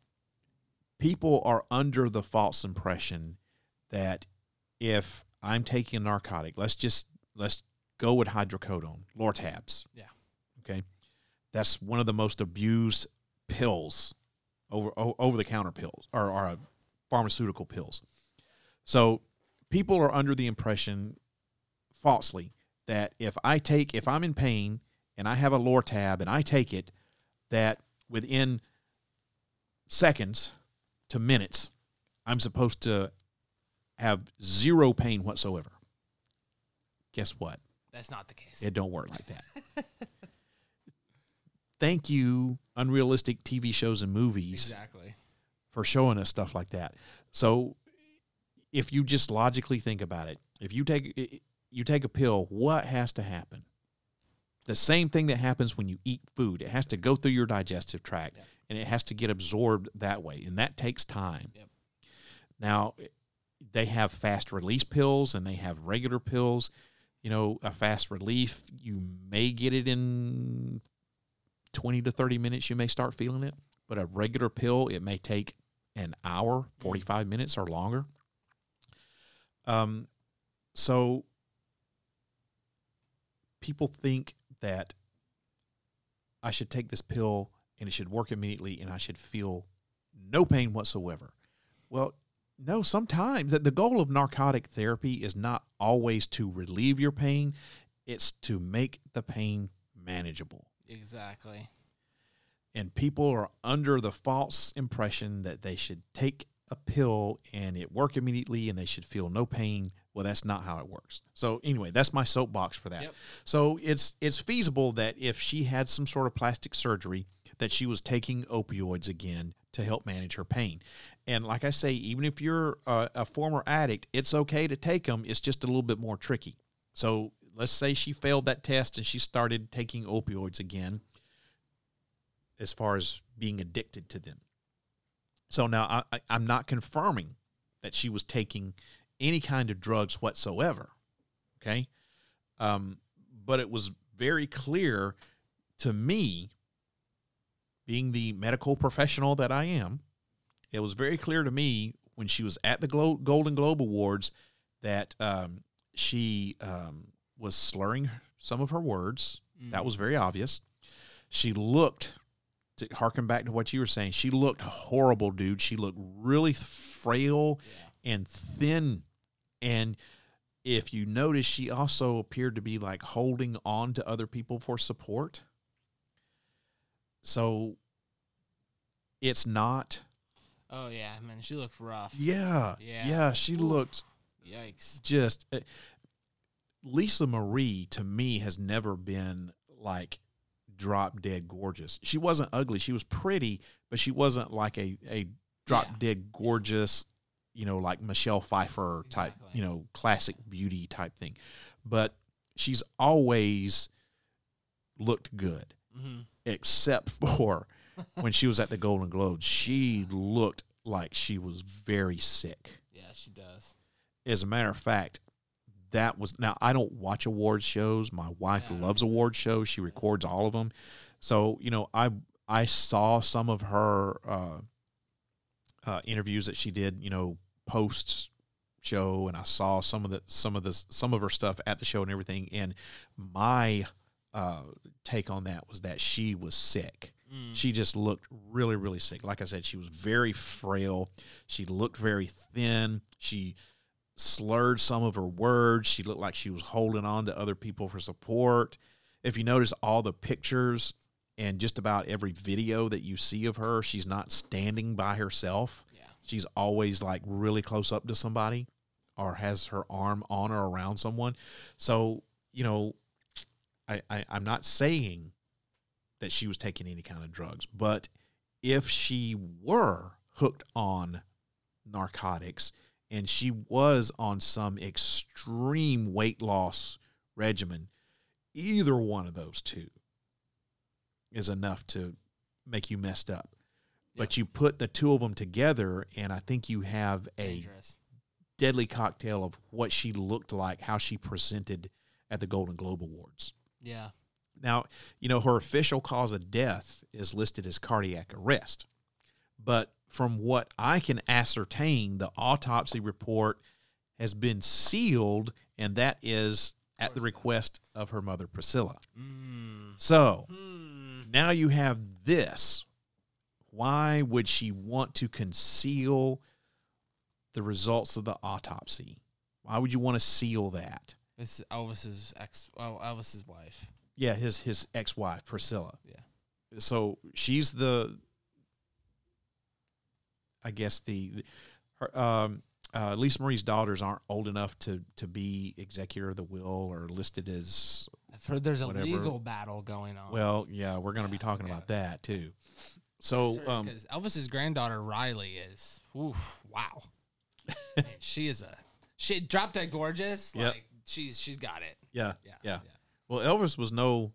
people are under the false impression that if I'm taking a narcotic, let's just let's go with hydrocodone, Lortabs. Yeah. That's one of the most abused pills over over the counter pills or, or uh, pharmaceutical pills. So people are under the impression falsely that if I take if I'm in pain and I have a Lortab and I take it that within seconds to minutes I'm supposed to have zero pain whatsoever. Guess what? That's not the case. It don't work like that. Thank you, unrealistic TV shows and movies, Exactly. for showing us stuff like that. So, if you just logically think about it, if you take you take a pill, what has to happen? The same thing that happens when you eat food. It has to go through your digestive tract, Yep. and it has to get absorbed that way, and that takes time. Yep. Now, they have fast release pills and they have regular pills. You know, a fast relief, you may get it in 20 to 30 minutes, you may start feeling it. But a regular pill, it may take an hour, 45 minutes or longer. Um, so people think that I should take this pill and it should work immediately and I should feel no pain whatsoever. Well, no, sometimes the, the goal of narcotic therapy is not always to relieve your pain, it's to make the pain manageable. Exactly. And people are under the false impression that they should take a pill and it work immediately and they should feel no pain. Well, that's not how it works. So anyway, that's my soapbox for that. Yep. So it's it's feasible that if she had some sort of plastic surgery, that she was taking opioids again to help manage her pain. And like I say, even if you're a, a former addict, it's okay to take them. It's just a little bit more tricky. So let's say she failed that test and she started taking opioids again as far as being addicted to them. So now I, I'm not confirming that she was taking any kind of drugs whatsoever. Okay. Um, but it was very clear to me, being the medical professional that I am, it was very clear to me when she was at the Golden Globe Awards that um, she um, was slurring some of her words. That was mm. very obvious. She looked to harken back to what you were saying, she looked horrible, dude. She looked really frail and thin. And if you notice, she also appeared to be like holding on to other people for support. So it's not. Oh yeah, man, she looked rough. Yeah. Yeah. Yeah. She looked Yikes. just. Eh, Lisa Marie to me has never been like drop dead gorgeous. She wasn't ugly. She was pretty, but she wasn't like a, a drop dead gorgeous, you know, like Michelle Pfeiffer type, you know, classic beauty type thing. But she's always looked good, Mhm. except for when she was at the Golden Globes. She looked like she was very sick. Yeah, she does. As a matter of fact, that was now I don't watch award shows. My wife loves award shows. She records all of them. So you know, I I saw some of her uh, uh, interviews that she did. You know, posts show, and I saw some of the some of the some of her stuff at the show and everything. And my uh, take on that was that she was sick. Mm. She just looked really, really sick. Like I said, she was very frail. She looked very thin. She slurred some of her words. She looked like she was holding on to other people for support. If you notice all the pictures and just about every video that you see of her, she's not standing by herself. Yeah. She's always like really close up to somebody or has her arm on or around someone. So, you know, I, I, I'm not saying that she was taking any kind of drugs, but if she were hooked on narcotics and she was on some extreme weight loss regimen, either one of those two is enough to make you messed up. But you put the two of them together, and I think you have a Dangerous. deadly cocktail of what she looked like, how she presented at the Golden Globe Awards. Yeah. Now, you know, her official cause of death is listed as cardiac arrest. But from what I can ascertain, the autopsy report has been sealed, and that is at the request of her mother, Priscilla. Mm. So Hmm. now you have this. Why would she want to conceal the results of the autopsy? Why would you want to seal that? This is Elvis's ex. Oh, Elvis's wife. Yeah, his his ex wife Priscilla. Yeah. So she's the, I guess the, her um, uh, Lisa Marie's daughters aren't old enough to to be executor of the will or listed as. I've heard there's a legal battle going on. Well, yeah, we're going to be talking about that too. So, um, Elvis's granddaughter Riley is, oof, wow, Man, she is a she dropped dead gorgeous. Yep. Like she's she's got it. yeah, Yeah, yeah, Well, Elvis was no.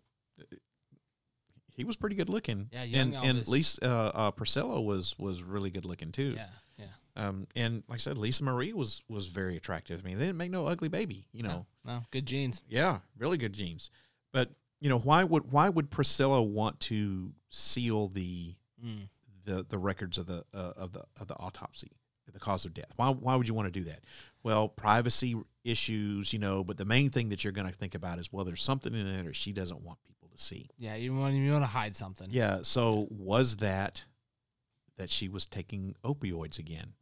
He was pretty good looking. Yeah, young and and Elvis. Lisa uh, uh, Priscilla was was really good looking too. Yeah, yeah. Um, and like I said, Lisa Marie was was very attractive. I mean, they didn't make no ugly baby. You know, No, good genes. Yeah, really good genes. But you know, why would why would Priscilla want to seal the Mm. the the records of the uh, of the of the autopsy, the cause of death? Why why would you want to do that? Well, privacy issues, you know. But the main thing that you're going to think about is well, there's something in there that she doesn't want people see. Yeah, you want you want to hide something. Yeah. So was that that she was taking opioids again?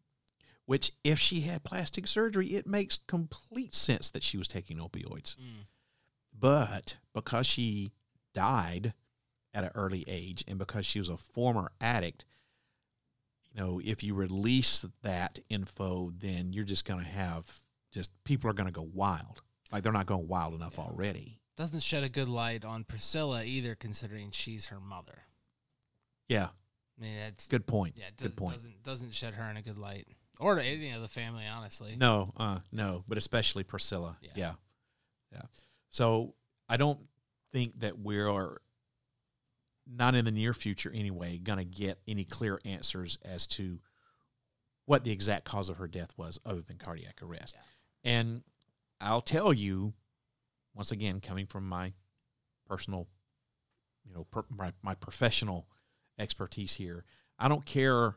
Which, if she had plastic surgery, it makes complete sense that she was taking opioids. Mm. But because she died at an early age and because she was a former addict, you know, if you release that info, then you're just going to have just people are going to go wild. Like they're not going wild enough already. Doesn't shed a good light on Priscilla either, considering she's her mother. Yeah. I mean, that's Good point. Yeah, it Good point. Doesn't doesn't shed her in a good light, or to any of the family, honestly. No, uh, no, but especially Priscilla. Yeah. Yeah. yeah. So I don't think that we're not in the near future anyway going to get any clear answers as to what the exact cause of her death was other than cardiac arrest. And I'll tell you once again coming from my personal you know per, my, my professional expertise here. I don't care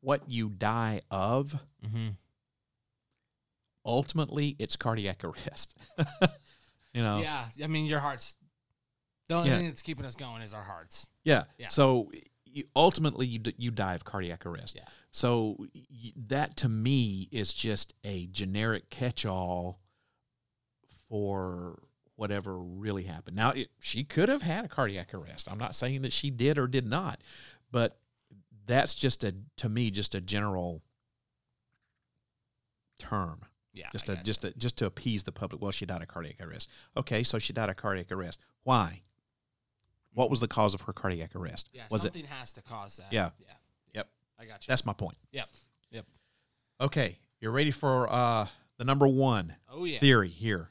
what you die of Mm-hmm. ultimately it's cardiac arrest. you know, Yeah, I mean, your heart's The only Yeah. thing that's keeping us going is our hearts. Yeah. Yeah. So you, ultimately, you, d- you die of cardiac arrest. Yeah. So y- that to me is just a generic catch-all for whatever really happened. Now, it, she could have had a cardiac arrest. I'm not saying that she did or did not, but that's just a to me just a general term. Yeah. Just I a just a, just to appease the public. Well, she died of cardiac arrest. Okay, so she died of cardiac arrest. Why? What was the cause of her cardiac arrest? Yeah, was it something has to cause that. Yeah. Yeah. Yep. I got you. That's my point. Yep. Yep. Okay, you're ready for uh, the number one Oh yeah. theory here.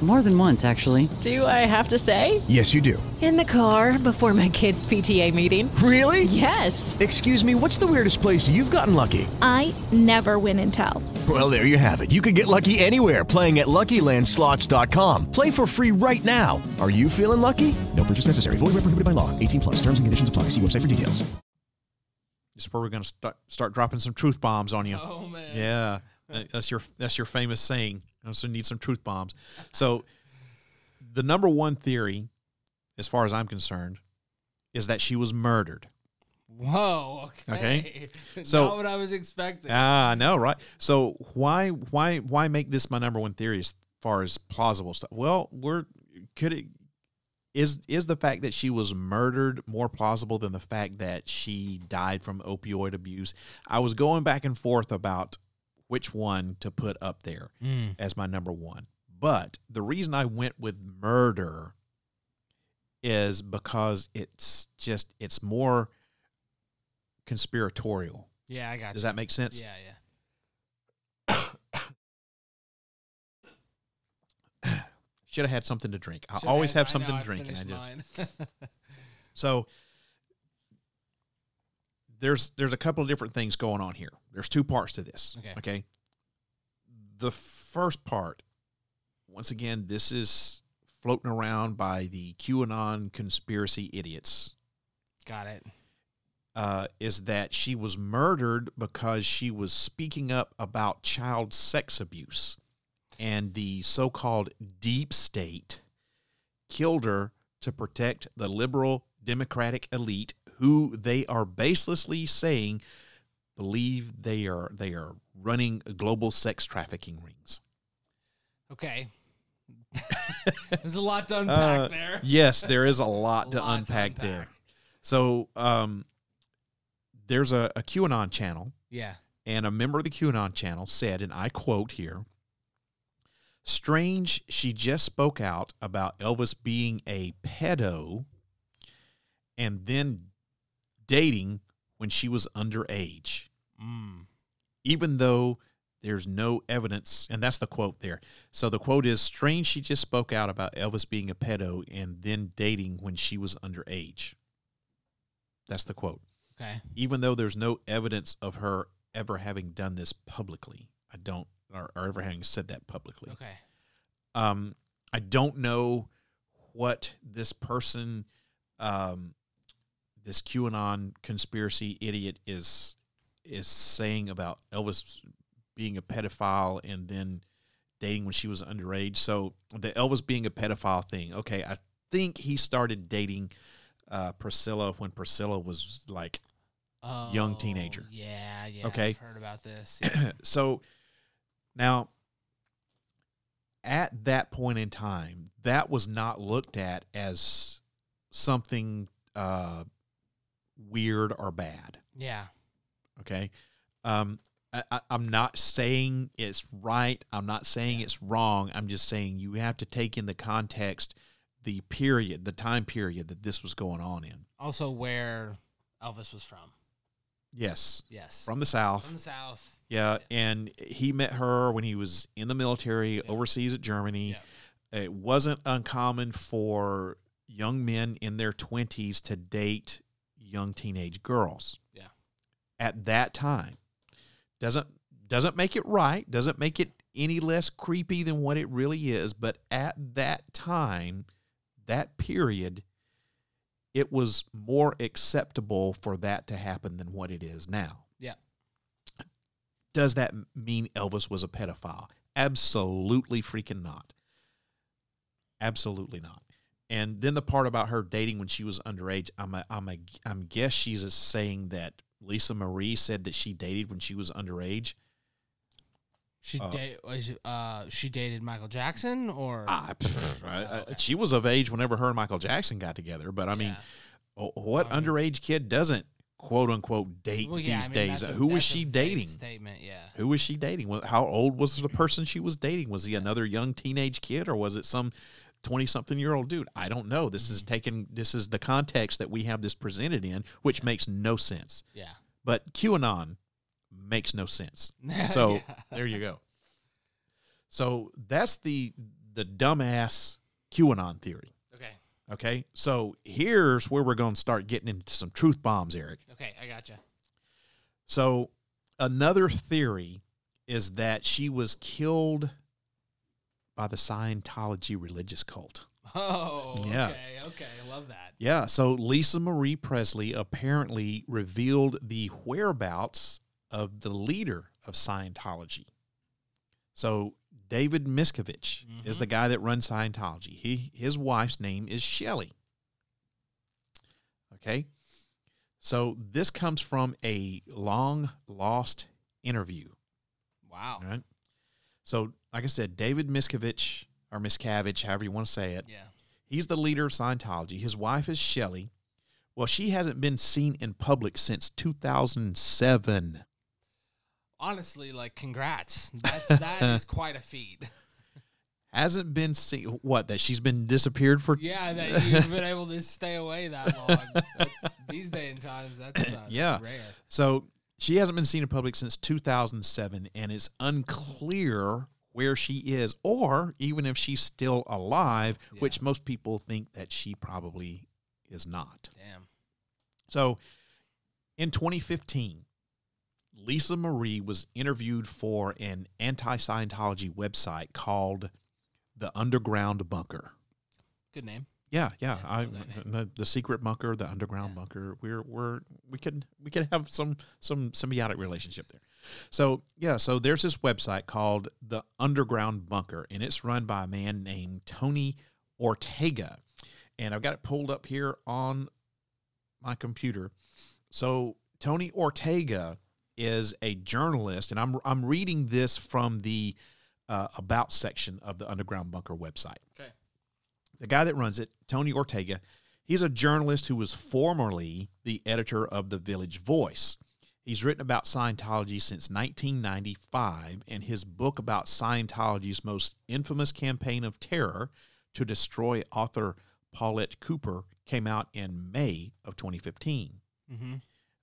More than once, actually. Do I have to say? Yes, you do. In the car before my kids' PTA meeting. Really? Yes. Excuse me, what's the weirdest place you've gotten lucky? I never win and tell. Well, there you have it. You can get lucky anywhere playing at LuckyLandSlots.com. Play for free right now. Are you feeling lucky? No purchase necessary. Void where prohibited by law. 18 plus. Terms and conditions apply. See website for details. This is where we're going to start start dropping some truth bombs on you. Oh man. Yeah, that's your that's your famous saying. I also need some truth bombs. So, the number one theory, as far as I'm concerned, is that she was murdered. Whoa. Okay. Okay. So- Not what I was expecting. Ah, I know, right? So why why why make this my number one theory as far as plausible stuff? Well, we're could it is is the fact that she was murdered more plausible than the fact that she died from opioid abuse? I was going back and forth about which one to put up there Mm. as my number one. But the reason I went with murder is because it's just it's more conspiratorial. Yeah, I got Does you. that make sense? Yeah, yeah. Should have had something to drink. I always have I something know, to drink, and I just so there's there's a couple of different things going on here. There's two parts to this. Okay. Okay. The first part, once again, this is floating around by the QAnon conspiracy idiots. got it. Uh, is that she was murdered because she was speaking up about child sex abuse, and the so-called deep state killed her to protect the liberal democratic elite who they are baselessly saying believe they are they are running global sex trafficking rings. Okay. There's a lot to unpack Uh, there. Yes, there is a lot, A to, lot to unpack there. So um, there's a, a QAnon channel Yeah. and a member of the QAnon channel said, and I quote here Strange, she just spoke out about Elvis being a pedo and then dating when she was underage, Mm. even though there's no evidence. And that's the quote there. So the quote is Strange, she just spoke out about Elvis being a pedo and then dating when she was underage. That's the quote Okay. even though there's no evidence of her ever having done this publicly. I don't, or, or ever having said that publicly. Okay. Um, I don't know what this person, um, this QAnon conspiracy idiot is is saying about Elvis being a pedophile and then dating when she was underage. So the Elvis being a pedophile thing. Okay, I think he started dating uh, Priscilla when Priscilla was like young Oh, teenager. Yeah, yeah. Okay. I've heard about this. Yeah. so now at that point in time that was not looked at as something uh, weird or bad yeah. Okay um, I, i'm not saying it's right i'm not saying it's wrong i'm just saying you have to take in the context the period the time period that this was going on in Also, where Elvis was from. Yes. Yes. From the South. From the South. Yeah, and he met her when he was in the military overseas at Germany. It wasn't uncommon for young men in their 20s to date young teenage girls. At that time. Doesn't doesn't make it right, doesn't make it any less creepy than what it really is, but at that time, that period, it was more acceptable for that to happen than what it is now. Yeah. Does that mean Elvis was a pedophile? Absolutely freaking not. Absolutely not. And then the part about her dating when she was underage, I'm a, I'm a, I'm guess she's a saying that Lisa Marie said that she dated when she was underage. She Uh, date was uh she dated Michael Jackson or I, I- I- she was of age whenever her and Michael Jackson got together. But I mean, what underage kid doesn't quote unquote date Well, yeah, these mean, days? a- Who was she dating? Statement, yeah. Who was she dating? How old was the person she was dating? Was he another young teenage kid or was it some 20 something year old dude? I don't know. This Mm-hmm. is taken, this is the context that we have this presented in, which makes no sense. Yeah. But QAnon makes no sense. So Yeah. there you go. So that's the the dumbass QAnon theory. Okay. Okay. So here's where we're going to start getting into some truth bombs, Eric. Okay, I gotcha. So another theory is that she was killed by the Scientology religious cult. Oh, Yeah. okay, okay. I love that. Yeah, so Lisa Marie Presley apparently revealed the whereabouts of the leader of Scientology. So David Miscavige is the mm-hmm. guy that runs Scientology. He his wife's name is Shelley. Okay? So this comes from a long lost interview. Wow. Right. So, like I said, David Miscavige or Miscavige, however you want to say it. Yeah. He's the leader of Scientology. His wife is Shelley. Well, she hasn't been seen in public since 2007. Honestly, like congrats. That's that is quite a feat. Hasn't been seen. What? That she's been disappeared for? Yeah, that you've been able to stay away that long. That's, these day and times, that's, uh, yeah. rare. So she hasn't been seen in public since 2007, and it's unclear where she is, or even if she's still alive, which most people think that she probably is not. Damn. So in 2015, Lisa Marie was interviewed for an anti Scientology website called The Underground Bunker. Good name. Yeah, yeah. I, the, the secret bunker, the underground bunker. We're we're we could we could have some some symbiotic relationship there. So yeah, so there's this website called the Underground Bunker, and it's run by a man named Tony Ortega, and I've got it pulled up here on my computer. So Tony Ortega is a journalist, and I'm I'm reading this from the uh, about section of the Underground Bunker website Okay. The guy that runs it, Tony Ortega, he's a journalist who was formerly the editor of the Village Voice. He's written about Scientology since 1995, and his book about Scientology's most infamous campaign of terror to destroy author Paulette Cooper came out in May of 2015. Mm-hmm.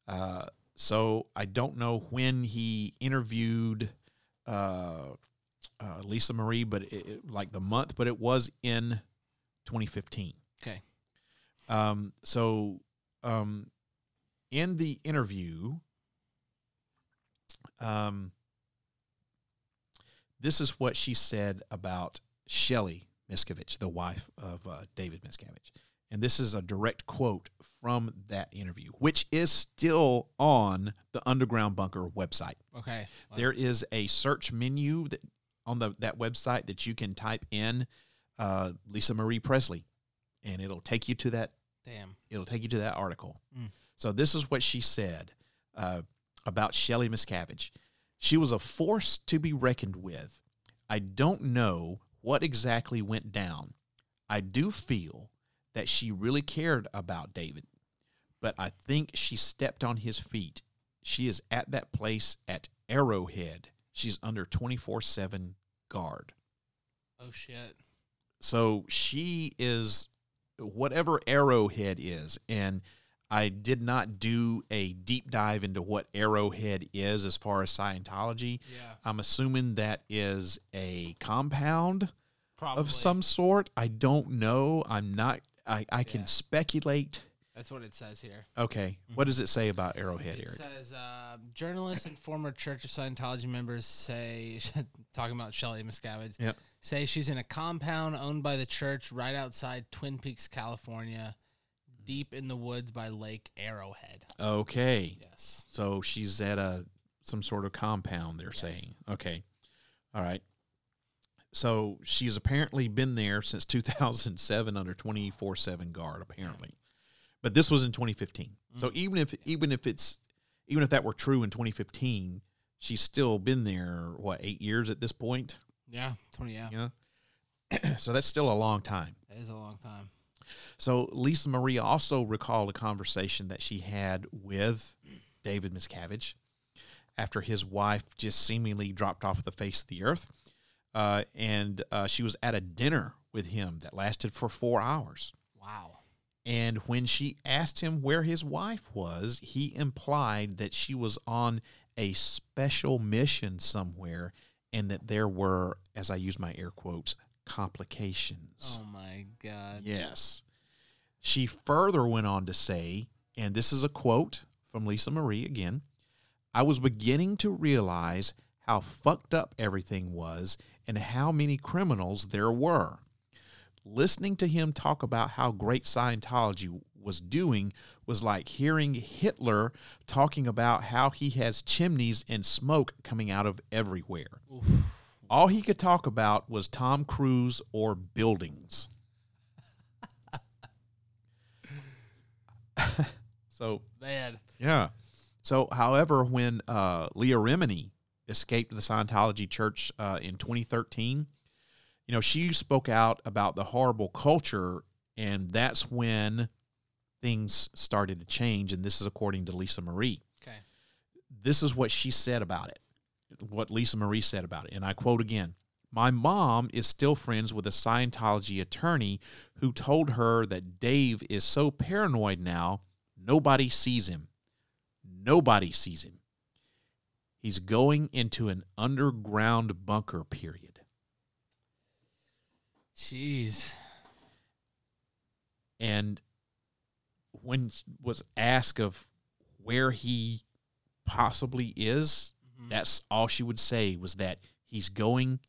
Uh, so I don't know when he interviewed uh, uh, Lisa Marie, but it, it- like the month, but it was in 2015. Okay. Um, so um, in the interview, um, this is what she said about Shelley Miscavige, the wife of uh, David Miscavige. And this is a direct quote from that interview, which is still on the Underground Bunker website. Okay. There is a search menu that on the that website that you can type in uh, Lisa Marie Presley, and it'll take you to that. Damn. It'll take you to that article. Mm. So this is what she said uh, about Shelley Miscavige. She was a force to be reckoned with. I don't know what exactly went down. I do feel that she really cared about David, but I think she stepped on his feet. She is at that place at Arrowhead. She's under 24 7 guard. Oh shit. So she is whatever Arrowhead is. And I did not do a deep dive into what Arrowhead is as far as Scientology. Yeah. I'm assuming that is a compound Probably. of some sort. I don't know. I'm not. I, I can speculate. That's what it says here. Okay. What does it say about Arrowhead, here? It Eric? says uh, journalists and former Church of Scientology members say, talking about Shelley Miscavige, Yep. Say she's in a compound owned by the church right outside Twin Peaks, California, deep in the woods by Lake Arrowhead. Okay. Yes. So she's at a some sort of compound. They're saying. Okay. All right. So she's apparently been there since 2007 under 24/7 guard. Apparently, but this was in 2015. Mm. So even if even if it's even if that were true in 2015, she's still been there. What eight years at this point? Yeah, 20, yeah. Yeah. so that's still a long time. That is a long time. So Lisa Marie also recalled a conversation that she had with David Miscavige after his wife just seemingly dropped off the face of the earth. Uh, and uh, she was at a dinner with him that lasted for four hours. Wow. And when she asked him where his wife was, he implied that she was on a special mission somewhere and that there were, as I use my air quotes, complications. Oh my God. Yes. She further went on to say, and this is a quote from Lisa Marie again I was beginning to realize how fucked up everything was and how many criminals there were. Listening to him talk about how great Scientology was doing was like hearing Hitler talking about how he has chimneys and smoke coming out of everywhere. All he could talk about was Tom Cruise or buildings. so bad. yeah. So, however, when uh, Leah Remini escaped the Scientology Church uh, in 2013, you know, she spoke out about the horrible culture, and that's when things started to change. And this is according to Lisa Marie. Okay. This is what she said about it, what Lisa Marie said about it. And I quote again My mom is still friends with a Scientology attorney who told her that Dave is so paranoid now, nobody sees him. Nobody sees him. He's going into an underground bunker period. Jeez. And when was asked of where he possibly is, that's all she would say was that he's going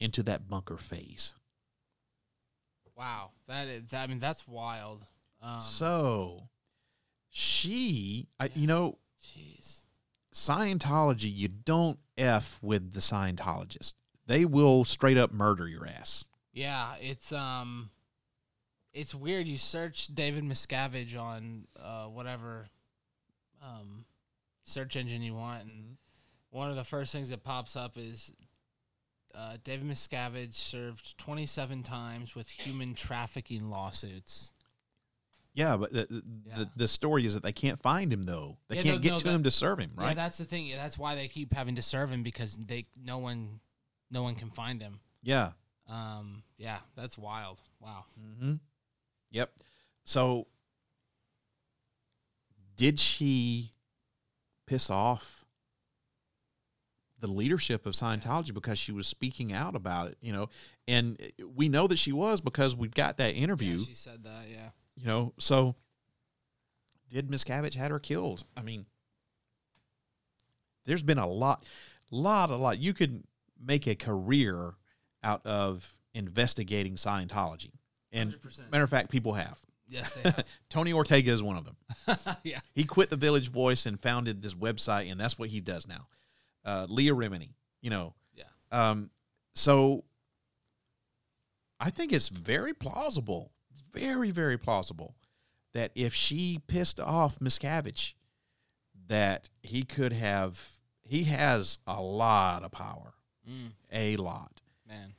into that bunker phase. Wow. That is, I mean, that's wild. Um, so she, I, you know, Jeez. Scientology, you don't F with the Scientologist. They will straight up murder your ass. Yeah, it's um, it's weird. You search David Miscavige on uh, whatever um, search engine you want, and one of the first things that pops up is uh, David Miscavige served 27 times with human trafficking lawsuits. Yeah, but the, the, the, the story is that they can't find him though. They Yeah, can't no, get no, to that- him to serve him, right? Yeah, that's the thing. That's why they keep having to serve him because they no one no one can find him. yeah. Um, yeah, that's wild. Wow. Mm-hmm. Yep. So, did she piss off the leadership of Scientology because she was speaking out about it? You know, and we know that she was because we've got that interview. Yeah, she said that. Yeah. you know, so did Miss Miscavige had her killed? I mean, there's been a lot, lot, a lot. You could make a career out of investigating Scientology, and 100%. matter of fact, people have. Yes, they have. Tony Ortega is one of them. yeah. He quit the Village Voice and founded this website, and that's what he does now. Uh, Leah Remini, you know. Yeah. Um, so I think it's very plausible, very, very plausible that if she pissed off Miscavige, that he could have, he has a lot of power, Mm. a lot. Man.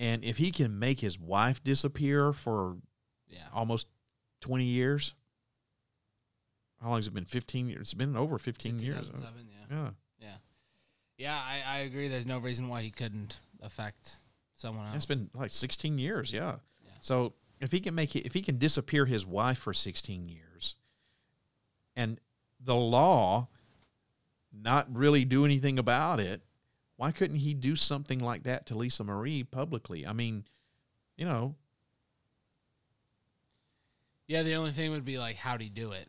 And if he can make his wife disappear for Yeah. almost 20 years, how long has it been? 15 years? It's been over 15 years. yeah. Yeah. Yeah. Yeah, I, I agree. There's no reason why he couldn't affect someone else. It's been like 16 years, yeah. So if he can make it, if he can disappear his wife for 16 years, and the law not really do anything about it. Why couldn't he do something like that to Lisa Marie publicly? I mean, you know, Yeah, the only thing would be like, how'd he do it?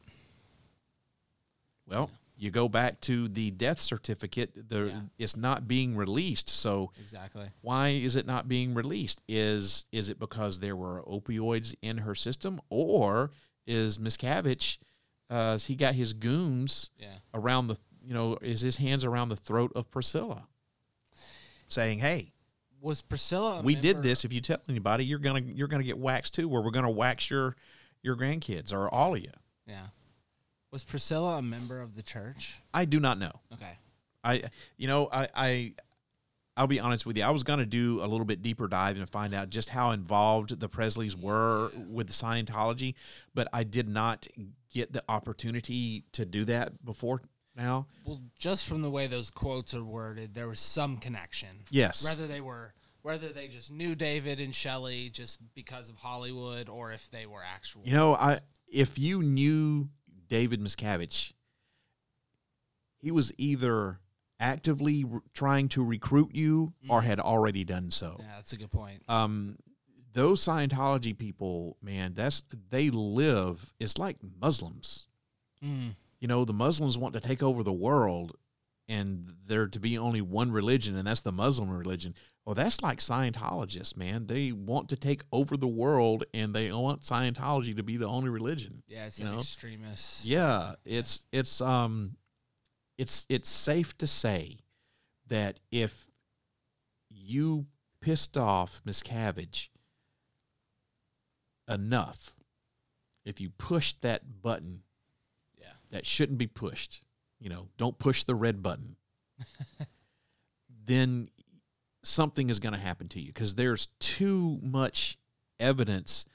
well, you go back to the death certificate. The Yeah. it's not being released. So Exactly. why is it not being released? Is is it because there were opioids in her system, or is Miscavige? Uh, he got his goons Yeah. around the you know is his hands around the throat of Priscilla, saying, "Hey, Was Priscilla? a we did this. If you tell anybody, you're gonna you're gonna get waxed too. Where we're gonna wax your your grandkids or all of you." Yeah. Was Priscilla a member of the church? I do not know. Okay. I you know I I I'll be honest with you. I was going to do a little bit deeper dive and find out just how involved the Presleys were with Scientology, but I did not get the opportunity to do that before now. Well, just from the way those quotes are worded, there was some connection. Yes. Whether they were, whether they just knew David and Shelley just because of Hollywood, or if they were actual. You know, I if you knew David Miscavige, he was either actively r- trying to recruit you or had already done so. Yeah, that's a good point. um those Scientology people, man, that's they live. It's like Muslims. Mm. You know, the Muslims want to take over the world, and there to be only one religion, and that's the Muslim religion. Well, that's like Scientologists, man. They want to take over the world, and they want Scientology to be the only religion. Yeah, it's you like know? extremists. Yeah, it's it's um it's it's safe to say that if you pissed off Miscavige enough, if you pushed that button. That shouldn't be pushed, you know, don't push the red button, then something is going to happen to you because there's too much evidence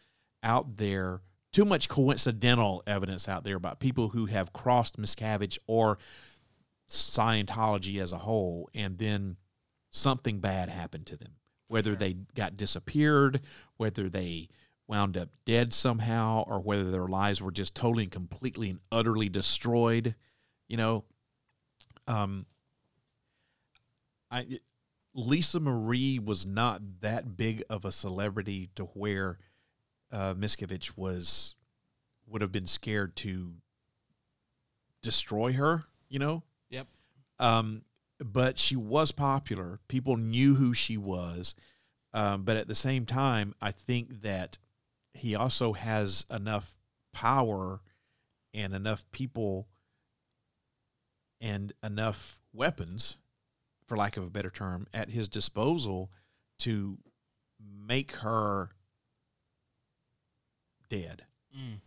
out there, too much coincidental evidence out there about people who have crossed Miscavige or Scientology as a whole, and then something bad happened to them. Whether they got disappeared, whether they wound up dead somehow, or whether their lives were just totally and completely and utterly destroyed. You know, um, I Lisa Marie was not that big of a celebrity to where uh, Miscavige was would have been scared to destroy her. You know, Yep. um, but she was popular. People knew who she was. Um, but at the same time, I think that he also has enough power and enough people and enough weapons, for lack of a better term, at his disposal to make her dead. Mm.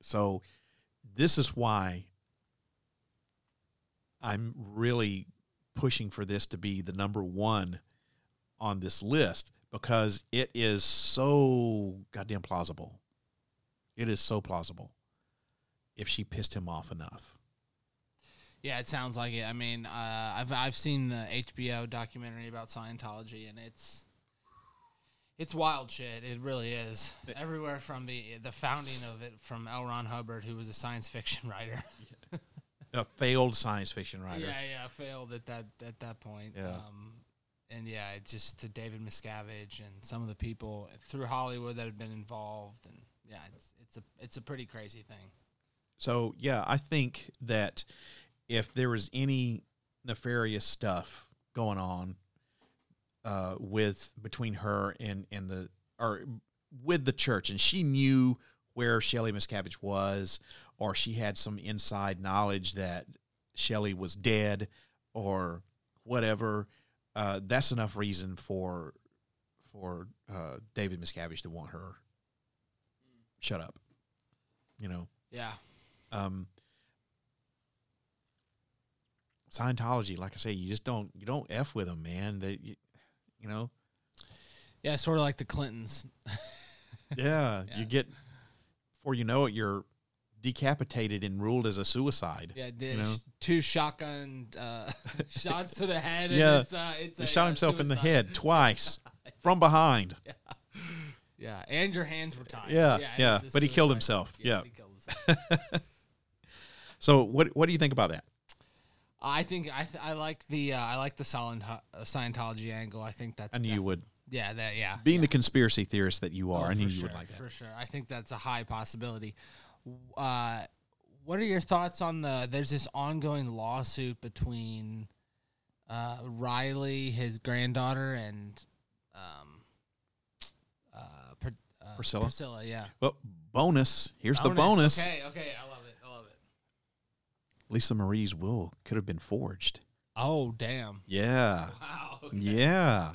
So this is why I'm really pushing for this to be the number one on this list because it is so goddamn plausible. It is so plausible if she pissed him off enough. Yeah, it sounds like it. I mean, uh, I've I've seen the HBO documentary about Scientology, and it's it's wild shit. It really is. Everywhere from the the founding of it, from L. Ron Hubbard, who was a science fiction writer. A failed science fiction writer. Yeah, yeah, failed at that at that point. Yeah. Um, and yeah, just to David Miscavige and some of the people through Hollywood that have been involved, and yeah, it's it's a it's a pretty crazy thing. So yeah, I think that if there was any nefarious stuff going on uh, with between her and and the or with the church, and she knew where Shelley Miscavige was, or she had some inside knowledge that Shelley was dead, or whatever, uh, that's enough reason for for uh, David Miscavige to want her shut up. You know. Yeah. Um, Scientology, like I say, you just don't you don't f with them, man. They, you, you know, Yeah, sort of like the Clintons. yeah, Yeah. you get before you know it, you're decapitated and ruled as a suicide. Yeah, did you know? two shotgun uh, shots to the head. And yeah, it's, uh, it's he a, shot uh, himself in the head twice from behind. Yeah, and your hands were tied. Yeah, yeah, a but he killed himself. Yeah, Yeah. he killed himself. So what what do you think about that? I think I th- I like the uh, I like the uh, Scientology angle. I think that's I knew you would. Yeah, that yeah. Being the conspiracy theorist that you Oh, are, I knew you sure, would like that. for sure. I think that's a high possibility. Uh, what are your thoughts on the? There's this ongoing lawsuit between uh, Riley, his granddaughter, and um, uh, Pr- uh, Priscilla? Priscilla, yeah. Well, bonus. Here's the bonus. Okay, okay, I love it. I love it. Lisa Marie's will could have been forged. Oh damn! Yeah. Wow. okay. Yeah.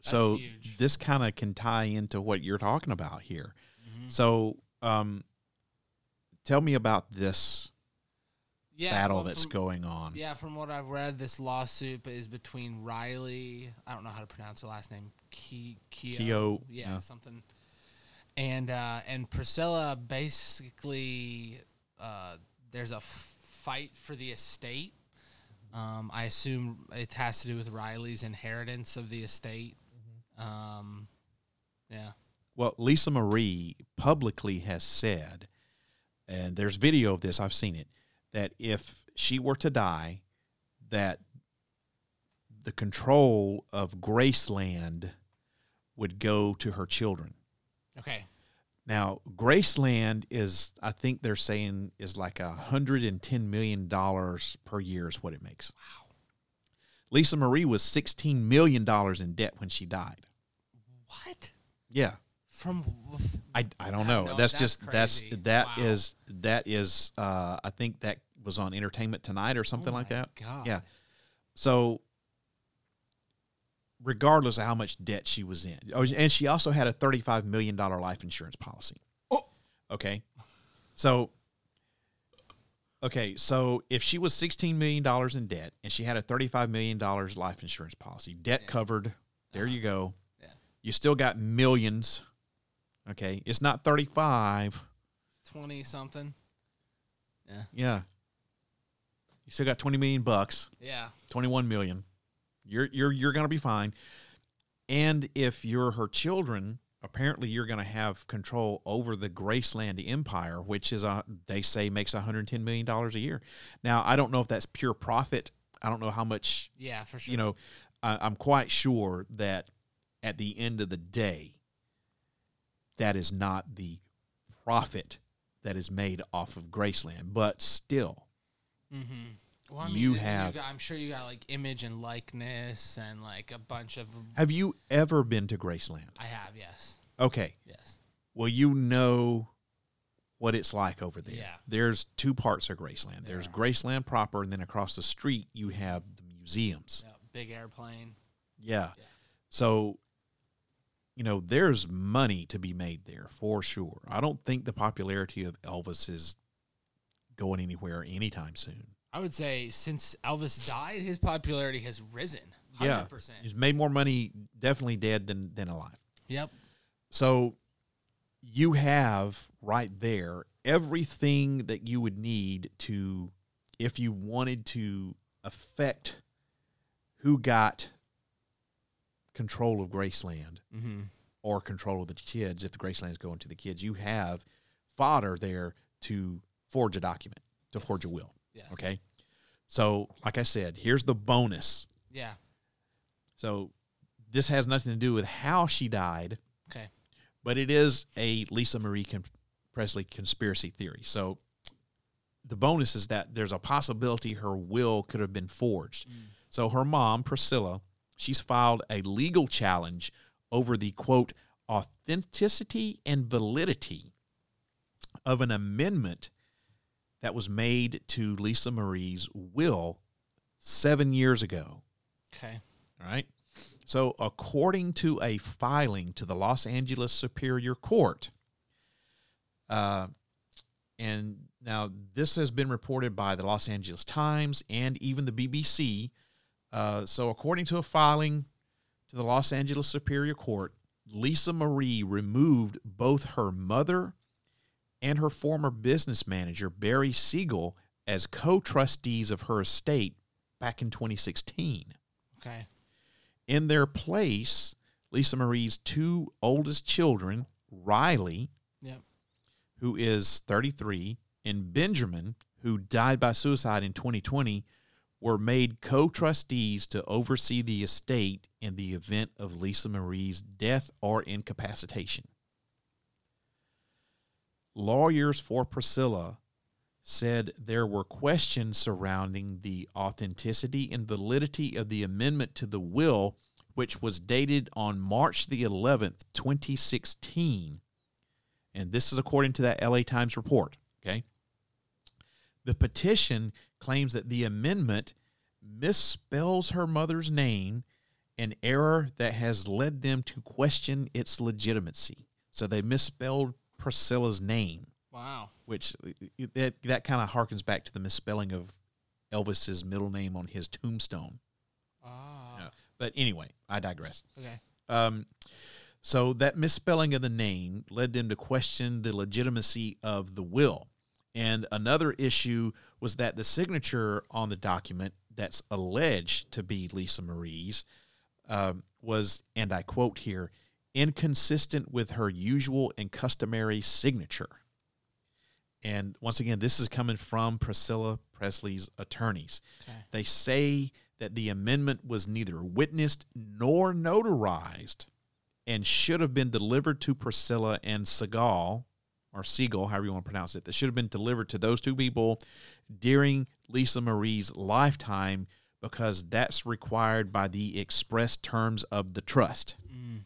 so huge. this kind of can tie into what you're talking about here. Mm-hmm. So, um, tell me about this Yeah, battle well, that's from- going on. Yeah, from what I've read, this lawsuit is between Riley. I don't know how to pronounce her last name. Ke- Keo. Keo, Yeah, yeah. something. And uh, and Priscilla basically, uh, there's a f- fight for the estate. Um, I assume it has to do with Riley's inheritance of the estate. Mm-hmm. Um, yeah. Well, Lisa Marie publicly has said, and there's video of this, I've seen it, that if she were to die, that the control of Graceland would go to her children. Okay. Now, Graceland is, I think they're saying, is like a hundred and ten million dollars per year is what it makes. Wow. Lisa Marie was sixteen million dollars in debt when she died. What? Yeah. From I, I don't know. No, that's, that's just that's crazy. that Wow. is that is uh I think that was on Entertainment Tonight or something like my that. God. Yeah. So regardless of how much debt she was in. Oh, and she also had a 35 million dollar life insurance policy. Oh. Okay. So Okay, so if she was 16 million dollars in debt and she had a 35 million dollars life insurance policy, debt covered, there you go. Uh-huh. Yeah. You still got millions. Okay, it's not 35. twenty something. Yeah. Yeah. You still got 20 million bucks. Yeah. 21 million. You're you're you're going to be fine. And if you're her children, apparently you're going to have control over the Graceland Empire, which is a they say makes 110 million dollars a year. Now, I don't know if that's pure profit. I don't know how much Yeah, for sure. you know, I, I'm quite sure that at the end of the day, that is not the profit that is made off of Graceland. But still, Mm-hmm. Well, I mean, You you have- got- I'm sure you got like image and likeness and like a bunch of. have you ever been to Graceland? I have, yes, Okay. yes. Well, you know what it's like over there. Yeah. There's two parts of Graceland. There's Graceland proper, and then across the street you have the museums. Yeah, big airplane. Yeah. So, you know, there's money to be made there for sure. I don't think the popularity of Elvis is going anywhere anytime soon. I would say since Elvis died, his popularity has risen. 100%. Yeah. He's made more money definitely dead than, than alive. Yep. So you have right there everything that you would need to, if you wanted to affect who got control of Graceland Mm-hmm. or control of the kids, if the Graceland's going to the kids, you have fodder there to forge a document, to forge a will. Yes. Okay. So, like I said, here's the bonus. Yeah. So, this has nothing to do with how she died Okay. but it is a Lisa Marie Con- Presley conspiracy theory. So the bonus is that there's a possibility her will could have been forged. So her mom, Priscilla, she's filed a legal challenge over the quote authenticity and validity of an amendment that was made to Lisa Marie's will 7 years ago. Okay. All right. So, according to a filing to the Los Angeles Superior Court, uh, and now this has been reported by the Los Angeles Times and even the BBC. Uh, so, according to a filing to the Los Angeles Superior Court, Lisa Marie removed both her mother and her former business manager, Barry Siegel, as co trustees of her estate back in 2016. Okay. In their place, Lisa Marie's two oldest children, Riley, Yep. who is 33, and Benjamin, who died by suicide in 2020, were made co trustees to oversee the estate in the event of Lisa Marie's death or incapacitation. Lawyers for Priscilla said there were questions surrounding the authenticity and validity of the amendment to the will, which was dated on March the 11th, 2016. And this is according to that LA Times report. Okay. The petition claims that the amendment misspells her mother's name, an error that has led them to question its legitimacy. So they misspelled Priscilla's name. Wow. Which that that kind of harkens back to the misspelling of Elvis's middle name on his tombstone. Ah. But anyway, I digress. Okay. Um, so that misspelling of the name led them to question the legitimacy of the will. And another issue was that the signature on the document that's alleged to be Lisa Marie's um, was, and I quote here, inconsistent with her usual and customary signature. And once again, this is coming from Priscilla Presley's attorneys. Okay. They say that the amendment was neither witnessed nor notarized and should have been delivered to Priscilla and Segal, or Siegel, however you want to pronounce it, that should have been delivered to those two people during Lisa Marie's lifetime because that's required by the express terms of the trust. Mm.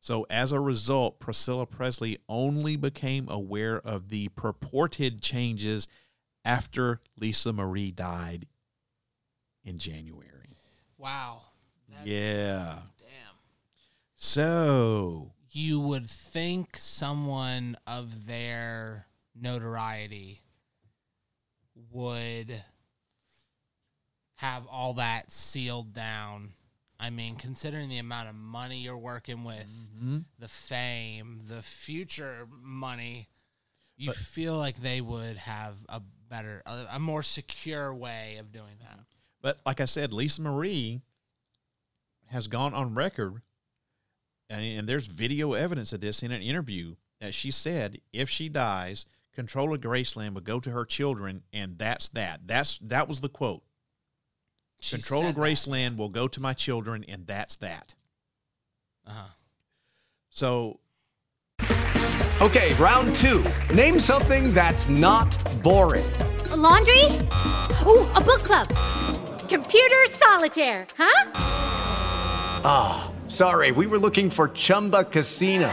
So as a result, Priscilla Presley only became aware of the purported changes after Lisa Marie died in January. Wow. yeah. Damn. So You would think someone of their notoriety would have all that sealed down. I mean, considering the amount of money you're working with, Mm-hmm. the fame, the future money, you But- feel like they would have a better, a, a more secure way of doing that. But like I said, Lisa Marie has gone on record, and, and there's video evidence of this in an interview that she said if she dies, control of Graceland would go to her children, and that's that. That's that was the quote. She control of said that. Graceland will go to my children, and that's that. Uh-huh. So Okay, round two. Name something that's not boring. A laundry? Ooh, a book club. Computer solitaire, huh? Ah, sorry, we were looking for Chumba Casino.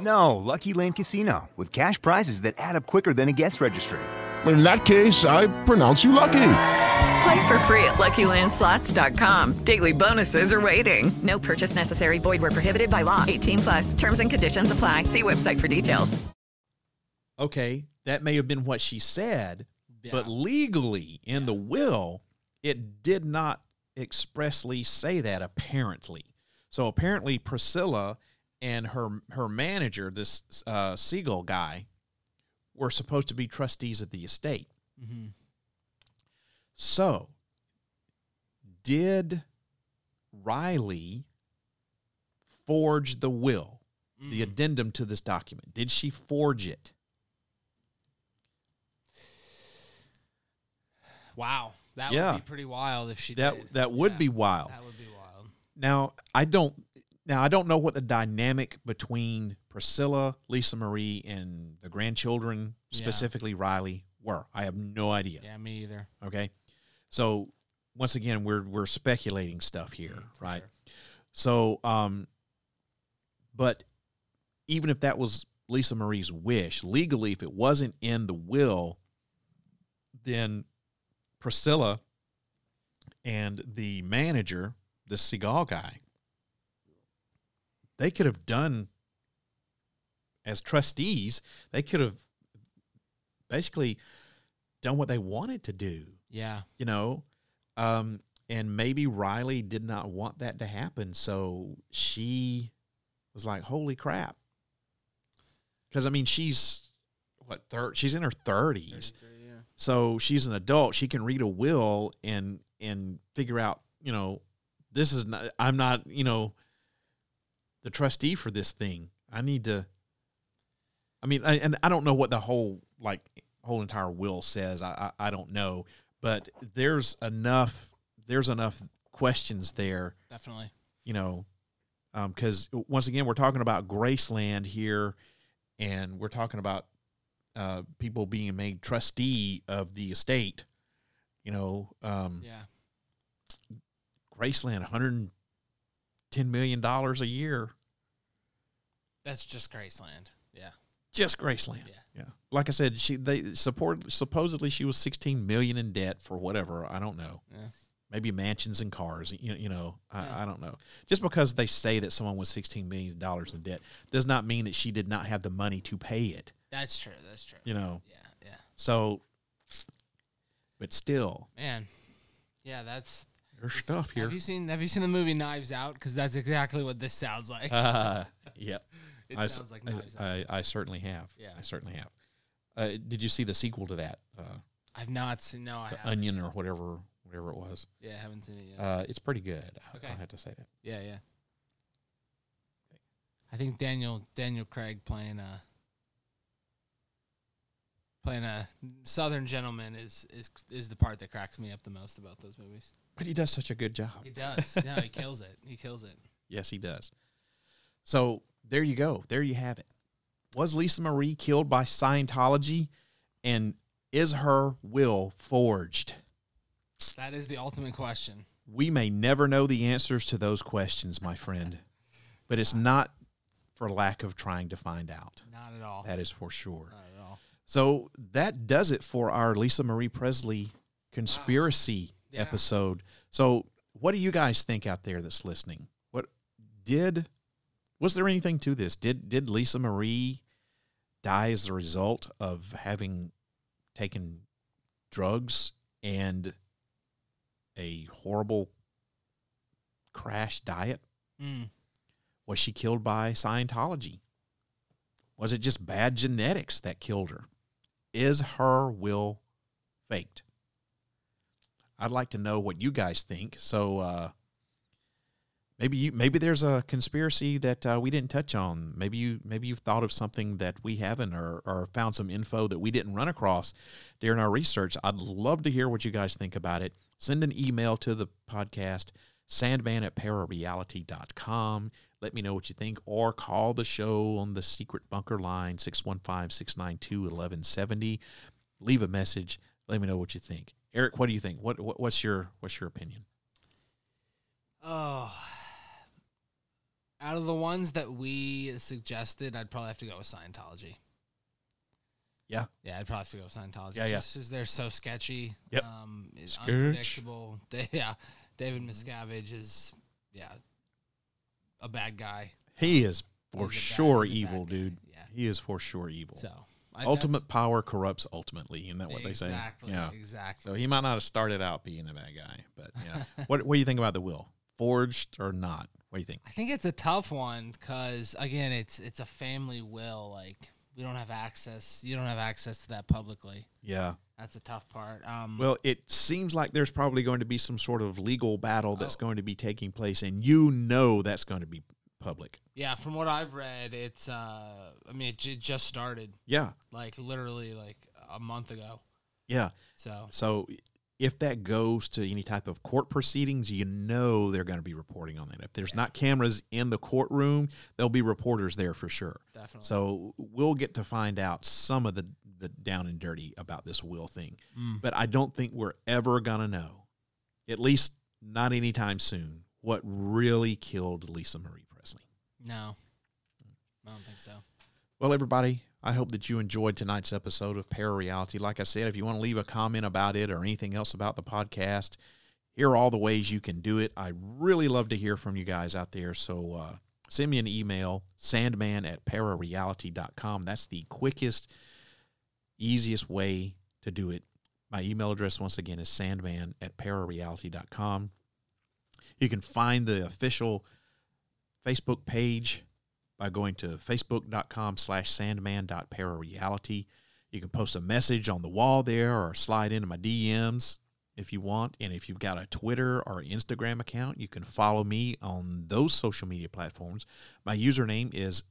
No, Lucky Land Casino, with cash prizes that add up quicker than a guest registry. In that case, I pronounce you lucky. Play for free at LuckyLandSlots.com. Daily bonuses are waiting. No purchase necessary. Void where prohibited by law. 18 plus. Terms and conditions apply. See website for details. okay, that may have been what she said, but legally in the will, it did not expressly say that apparently. So apparently Priscilla and her her manager, this uh, Siegel guy, were supposed to be trustees of the estate. Mm-hmm. So, did Riley forge the will, the addendum to this document? Did she forge it? Wow. That Yeah. would be pretty wild if she that did. that would be wild. That would be wild. Now I don't now I don't know what the dynamic between Priscilla, Lisa Marie, and the grandchildren, Yeah. specifically Riley, were. I have no idea. Yeah, me either. Okay. So once again, we're we're speculating stuff here, right? So um but even if that was Lisa Marie's wish, legally if it wasn't in the will, then Priscilla and the manager, the Seagal guy, they could have done as trustees, they could have basically done what they wanted to do. Yeah. You know, um, and maybe Riley did not want that to happen, so she was like, "Holy crap!" Because I mean, she's what third? She's in her thirties, so she's an adult. She can read a will and and figure out, you know, this is not. I'm not, you know, the trustee for this thing. I need to. I mean, I, and I don't know what the whole like whole entire will says. I, I I don't know, but there's enough there's enough questions there. Definitely. You know, because once again we're talking about Graceland here, and we're talking about uh, people being made trustee of the estate. You know, um, Yeah. Graceland, 110 million dollars a year, That's just Graceland. Yeah. just Graceland. Yeah. Like I said, she they support supposedly she was 16 million in debt for whatever I don't know. Yeah. Maybe mansions and cars. You, you know, I, Yeah. I don't know. Just because they say that someone was 16 million dollars in debt does not mean that she did not have the money to pay it. That's true. That's true. You know. Yeah. Yeah. So, but still, Man. Yeah, that's there's stuff here. Have you seen Have you seen the movie Knives Out? Because that's exactly what this sounds like. Uh, yep. It I, sounds like I- Out. I, I certainly have. Yeah. I certainly have. Uh, did you see the sequel to that? Uh, I've not seen. No, I the haven't. Onion or whatever, whatever it was. Yeah, I haven't seen it yet. Uh, it's pretty good. I- Okay. I'll have to say that. Yeah, yeah. I think Daniel Daniel Craig playing a playing a Southern gentleman is is is the part that cracks me up the most about those movies. But he does such a good job. He does. no, he kills it. He kills it. Yes, he does. So there you go. There you have it. Was Lisa Marie killed by Scientology? And is her will forged? That is the ultimate question. We may never know the answers to those questions, my friend, but it's not for lack of trying to find out. Not at all. That is for sure. Not at all. So that does it for our Lisa Marie Presley conspiracy Yeah. episode. So what do you guys think out there that's listening? What did was there anything to this? Did did Lisa Marie die as a result of having taken drugs and a horrible crash diet? Mm. Was she killed by Scientology? Was it just bad genetics that killed her? Is her will faked? I'd like to know what you guys think. So uh, maybe you maybe there's a conspiracy that uh, we didn't touch on. Maybe you maybe you've thought of something that we haven't, or or found some info that we didn't run across during our research. I'd love to hear what you guys think about it. Send an email to the podcast sandman at parareality.com. Let me know what you think, or call the show on the secret bunker line 615 692 1170. Leave a message. Let me know what you think. Eric, what do you think? What, what what's your what's your opinion? Oh. Out of the ones that we suggested, I'd probably have to go with Scientology. Yeah. Yeah, I'd probably have to go with Scientology. Yeah, yeah. Just they're so sketchy. Yep. Um, it's unpredictable. They, yeah. David Miscavige is, yeah, a bad guy. He um, is for He's sure evil, dude. He is for sure evil. So, I- ultimate power corrupts ultimately. Isn't that what they say? Exactly, Yeah. exactly. So he might not have started out being a bad guy, but yeah. what what do you think about the will? Forged or not? What do you think? I think it's a tough one because again, it's it's a family will. Like we don't have access. You don't have access to that publicly. Yeah. That's a tough part. Um, Well, it seems like there's probably going to be some sort of legal battle Oh. that's going to be taking place, and you know that's going to be public. yeah, from what I've read, it's. Uh, I mean, it j- just started. Yeah. Like literally, like a month ago. Yeah. So So if that goes to any type of court proceedings, you know they're going to be reporting on that. If there's not cameras in the courtroom, there'll be reporters there for sure. Definitely. So we'll get to find out some of the the down and dirty about this will thing. Mm. But I don't think we're ever going to know, at least not anytime soon, what really killed Lisa Marie Presley. no, I don't think so. Well, everybody, I hope that you enjoyed tonight's episode of Parareality. Like I said, if you want to leave a comment about it or anything else about the podcast, here are all the ways you can do it. I really love to hear from you guys out there. So uh, send me an email, sandman at parareality.com. That's the quickest, easiest way to do it. My email address, once again, is sandman at parareality.com. You can find the official Facebook page by going to facebook.com slash sandman.parareality. You can post a message on the wall there or slide into my DMs if you want. And if you've got a Twitter or Instagram account, you can follow me on those social media platforms. My username is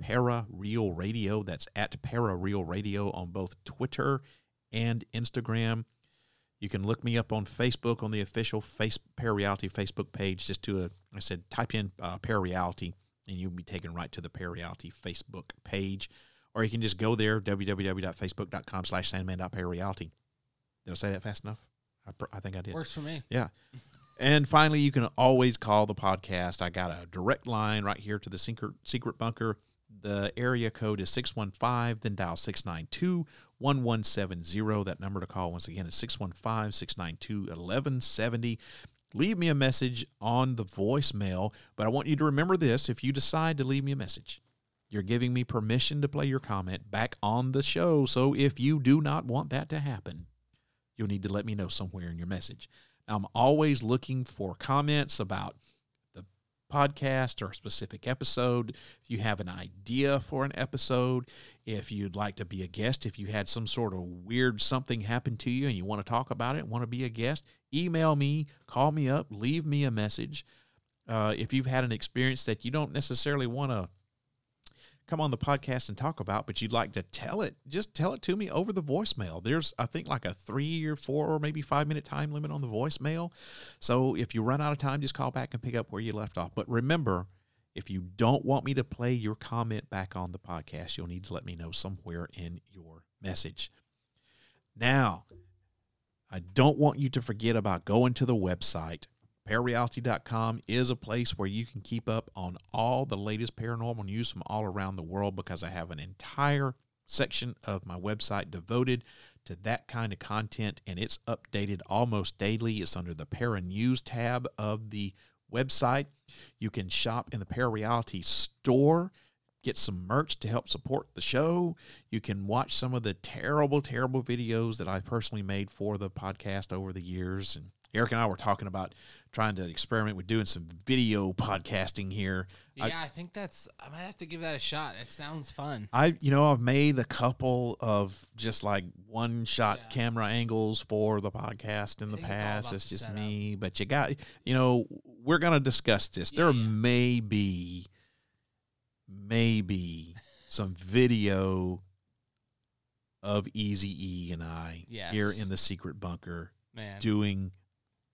Para Real Radio. That's at Para Real Radio on both Twitter and Instagram. You can look me up on Facebook on the official Face Parareality Facebook page. Just to a, I said, type in uh, Parareality, and you'll be taken right to the Parareality Facebook page. Or you can just go there, www.facebook.com slash sandman.parareality. Did I say that fast enough? I, pr- I think I did. Works for me. Yeah. And finally, you can always call the podcast. I got a direct line right here to the secret, secret bunker. The area code is 615, then dial 692 1170. That number to call once again is 615 692 1170. Leave me a message on the voicemail, but I want you to remember this if you decide to leave me a message. You're giving me permission to play your comment back on the show. So if you do not want that to happen, you'll need to let me know somewhere in your message. I'm always looking for comments about podcast or a specific episode. If you have an idea for an episode, if you'd like to be a guest, if you had some sort of weird something happen to you and you want to talk about it, want to be a guest, email me, call me up, leave me a message. Uh, if you've had an experience that you don't necessarily want to come on the podcast and talk about, but you'd like to tell it, just tell it to me over the voicemail. There's, I think, like a three or four or maybe five minute time limit on the voicemail. So if you run out of time, just call back and pick up where you left off. But remember, if you don't want me to play your comment back on the podcast, you'll need to let me know somewhere in your message. Now, I don't want you to forget about going to the website Parareality.com is a place where you can keep up on all the latest paranormal news from all around the world because I have an entire section of my website devoted to that kind of content and it's updated almost daily. It's under the Para News tab of the website. You can shop in the Parareality store, get some merch to help support the show. You can watch some of the terrible, terrible videos that I personally made for the podcast over the years and Eric and I were talking about trying to experiment with doing some video podcasting here. Yeah, I, I, think that's. I might have to give that a shot. It sounds fun. I, you know, I've made a couple of just like one shot yeah. camera angles for the podcast in the past. It's, it's just me, but you got, you know, we're gonna discuss this. Yeah, there yeah. may be, maybe some video of Easy E and I yes. here in the secret bunker Man. doing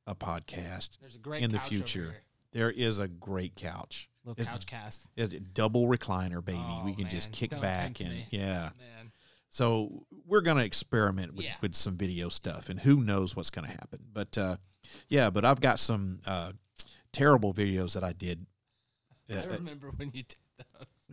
a podcast There's a great in the couch future. over here. There is a great couch. Little It's- couch cast. It's a double recliner, baby. Oh, we can just man. kick Don't back tempt and me. yeah. Man. So we're gonna experiment with, Yeah. with some video stuff, and who knows what's gonna happen. But uh, yeah, but I've got some uh, terrible videos that I did. I Uh, remember when you did those.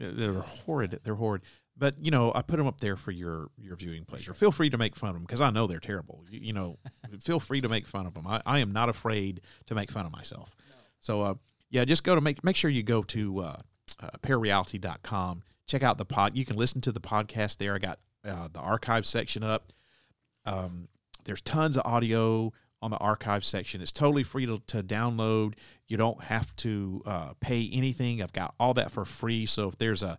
uh, They're horrid. They're horrid. But you know, I put them up there for your your viewing pleasure. Feel free to make fun of them because I know they're terrible. You, you know, feel free to make fun of them. I, I am not afraid to make fun of myself. So uh, yeah, just go to make make sure you go to uh, uh, parareality.com. Check out the pod. You can listen to the podcast there. I got uh, the archive section up. Um, there's tons of audio on the archive section. It's totally free to, to download. You don't have to uh, pay anything. I've got all that for free. So if there's a,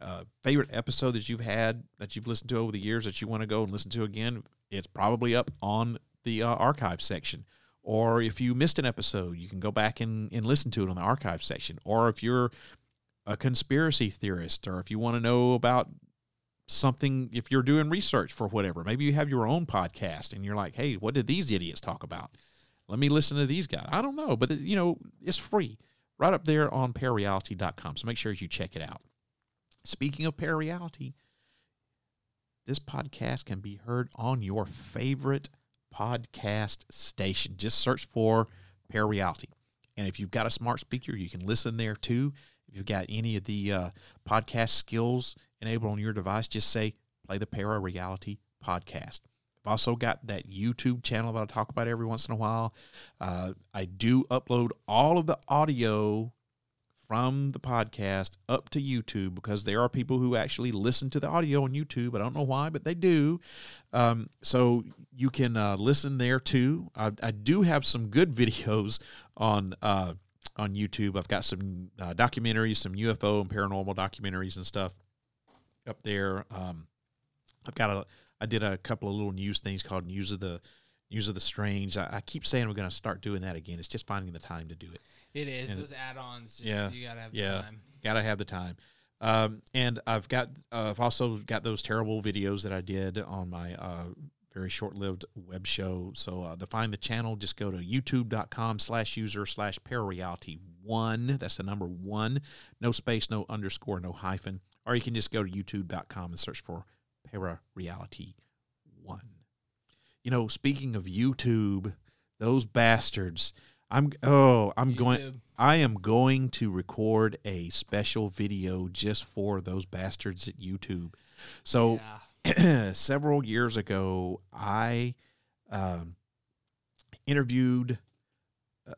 a favorite episode that you've had that you've listened to over the years that you want to go and listen to again, it's probably up on the uh, archive section. Or if you missed an episode, you can go back and, and listen to it on the archive section. Or if you're a conspiracy theorist, or if you want to know about something, if you're doing research for whatever, maybe you have your own podcast and you're like, hey, what did these idiots talk about? Let me listen to these guys. I don't know, but you know, it's free right up there on parareality.com. So make sure you check it out. Speaking of parareality, this podcast can be heard on your favorite podcast station. Just search for Parareality. And if you've got a smart speaker, you can listen there too. If you've got any of the uh, podcast skills enabled on your device, just say play the Parareality podcast. I've also got that YouTube channel that I talk about every once in a while. Uh, I do upload all of the audio from the podcast up to YouTube because there are people who actually listen to the audio on YouTube. I don't know why, but they do. Um, so you can uh, listen there too. I, I do have some good videos on uh, on YouTube. I've got some uh, documentaries, some UFO and paranormal documentaries and stuff up there. Um, I've got a I did a couple of little news things called News of the News of the Strange. I, I keep saying we're going to start doing that again. It's just finding the time to do it. It is And- those add-ons. Just, yeah, you gotta have yeah, the time. gotta have the time. Um, and I've got uh, I've also got those terrible videos that I did on my uh, very short-lived web show. So uh, to find the channel, just go to youtube.com slash user slash parareality one. That's the number one. No space, no underscore, no hyphen. Or you can just go to youtube.com and search for parareality one. You know, speaking of YouTube, those bastards. I'm oh, I'm going I am going to record a special video just for those bastards at YouTube. So several years ago, I um, interviewed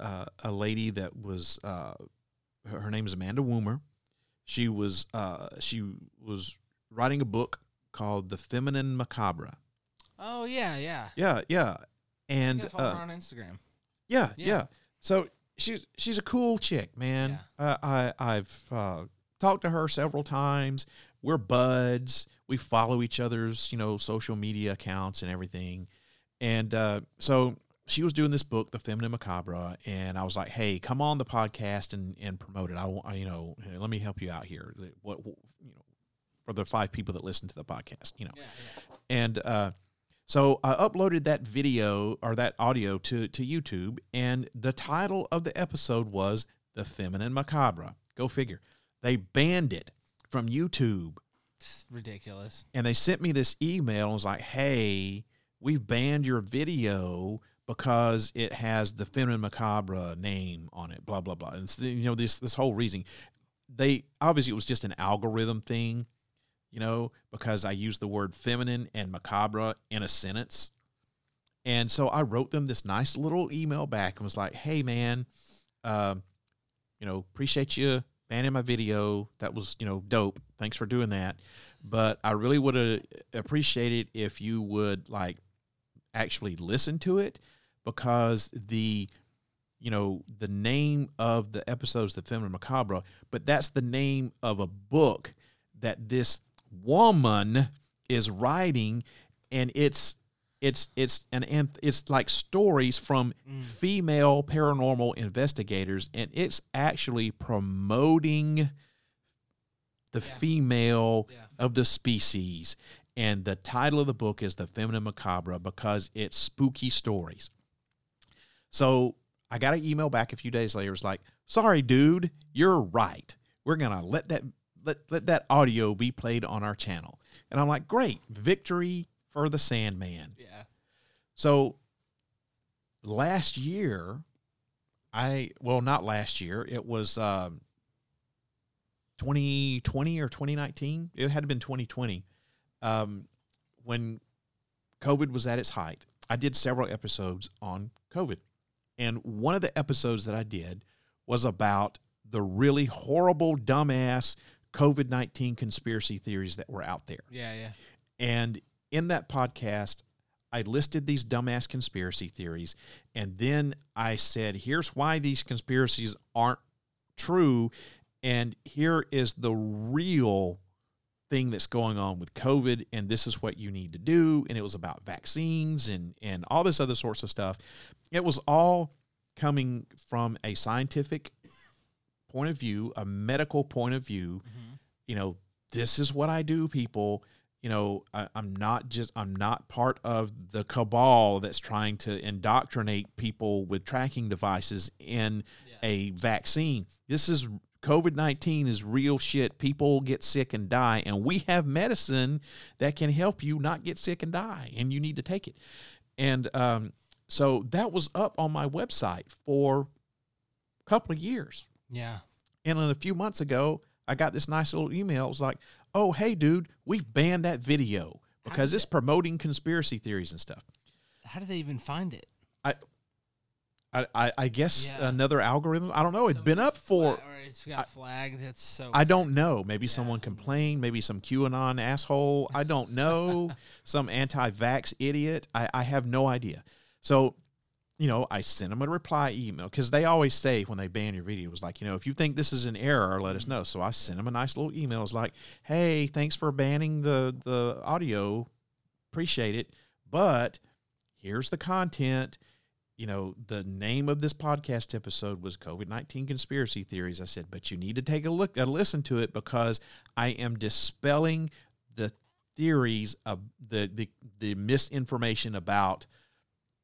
uh, a lady that was uh, her name is Amanda Woomer. She was uh, she was writing a book called The Feminine Macabre. Oh yeah, yeah. Yeah, yeah, and follow uh, her on Instagram. Yeah, Yeah. yeah. So she's she's a cool chick, man. Uh, I I've uh, talked to her several times. We're buds. We follow each other's you know social media accounts and everything. And uh, so she was doing this book, The Feminine Macabre, and I was like, "Hey, come on the podcast and and promote it. I want you know, let me help you out here. What what- you know for the five people that listen to the podcast, you know." And uh, so I uploaded that video or that audio to, to YouTube, and the title of the episode was The Feminine Macabre. Go figure. They banned it from YouTube. It's ridiculous. And they sent me this email and was like, hey, we've banned your video because it has the Feminine Macabre name on it, blah, blah, blah. And, you know, this, this whole reason. They obviously it was just an algorithm thing you know, because I used the word feminine and macabre in a sentence. And so I wrote them this nice little email back and was like, hey, man, um, you know, appreciate you banning my video. That was, you know, dope. Thanks for doing that. But I really would have appreciated if you would like actually listen to it because the you know the name of the episodes the feminine macabre but that's the name of a book that this woman is writing and it's it's it's an anth- it's like stories from mm. female paranormal investigators and it's actually promoting the female of the species. And the title of the book is the feminine macabre because it's spooky stories. So i got an email back a few days later. It was like sorry dude you're right. We're gonna let that let, let that audio be played on our channel and i'm like great victory for the sandman Yeah. so last year, I well not last year. It was um, 2020 or 2019. It had been 2020 um, when COVID was at its height. I did several episodes on COVID, and one of the episodes that I did was about the really horrible, dumbass COVID 19 conspiracy theories that were out there. Yeah, yeah. And in that podcast, I listed these dumbass conspiracy theories. And then I said, here's why these conspiracies aren't true. And here is the real thing that's going on with COVID. And this is what you need to do. And it was about vaccines and, and all this other sorts of stuff. It was all coming from a scientific point of view, a medical point of view. You know, this is what I do, people. You know I, i'm not just i'm not part of the cabal that's trying to indoctrinate people with tracking devices in a vaccine. This is covid-19 is real shit. People get sick and die and we have medicine that can help you not get sick and die and you need to take it. And um, so that was up on my website for a couple of years Yeah. and then a few months ago, I got this nice little email. It was like, oh, hey, dude, we've banned that video because it's promoting conspiracy theories and stuff. How do they even find it? I I, I, I guess another algorithm. I don't know. It's been up for. Or it's got flagged. It's so. I don't know. Maybe someone complained. Maybe some QAnon asshole. I don't know. some anti-vax idiot. I, I have no idea. So, you know, I sent them a reply email because they always say when they ban your videos, like, you know, if you think this is an error, let us know. So I sent them a nice little email. It's like, hey, thanks for banning the the audio. Appreciate it, but here's the content you know, the name of this podcast episode was COVID 19 conspiracy theories. I said, but you need to take a look, a listen to it because I am dispelling the theories of the, the, the misinformation about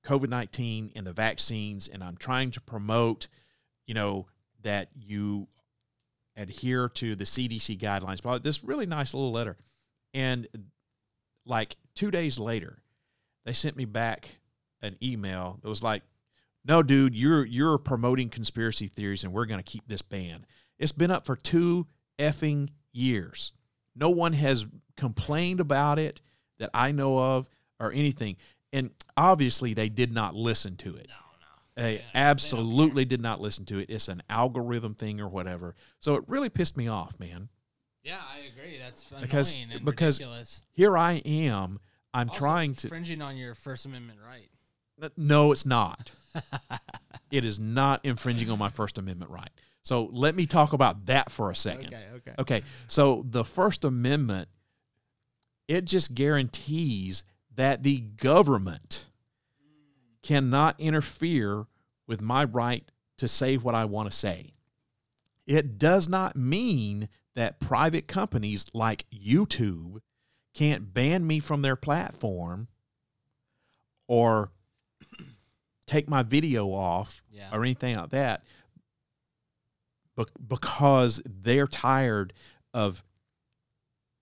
COVID 19 and the vaccines. And I'm trying to promote, you know, that you adhere to the CDC guidelines. But this really nice little letter. And like two days later, they sent me back an email that was like, "No, dude, you're you're promoting conspiracy theories, and we're going to keep this ban." It's been up for two effing years. No one has complained about it that I know of or anything, and obviously they did not listen to it. No, no, they absolutely did not listen to it. It's an algorithm thing or whatever. So it really pissed me off, man. Yeah, I agree. That's Because and because ridiculous. here I am. I'm Also trying to. infringing on your First Amendment right. No, it's not. it is not infringing on my First Amendment right. So let me talk about that for a second. Okay, okay. Okay. So the First Amendment, it just guarantees that the government cannot interfere with my right to say what I want to say. It does not mean that private companies like YouTube can't ban me from their platform or take my video off Yeah. or anything like that because they're tired of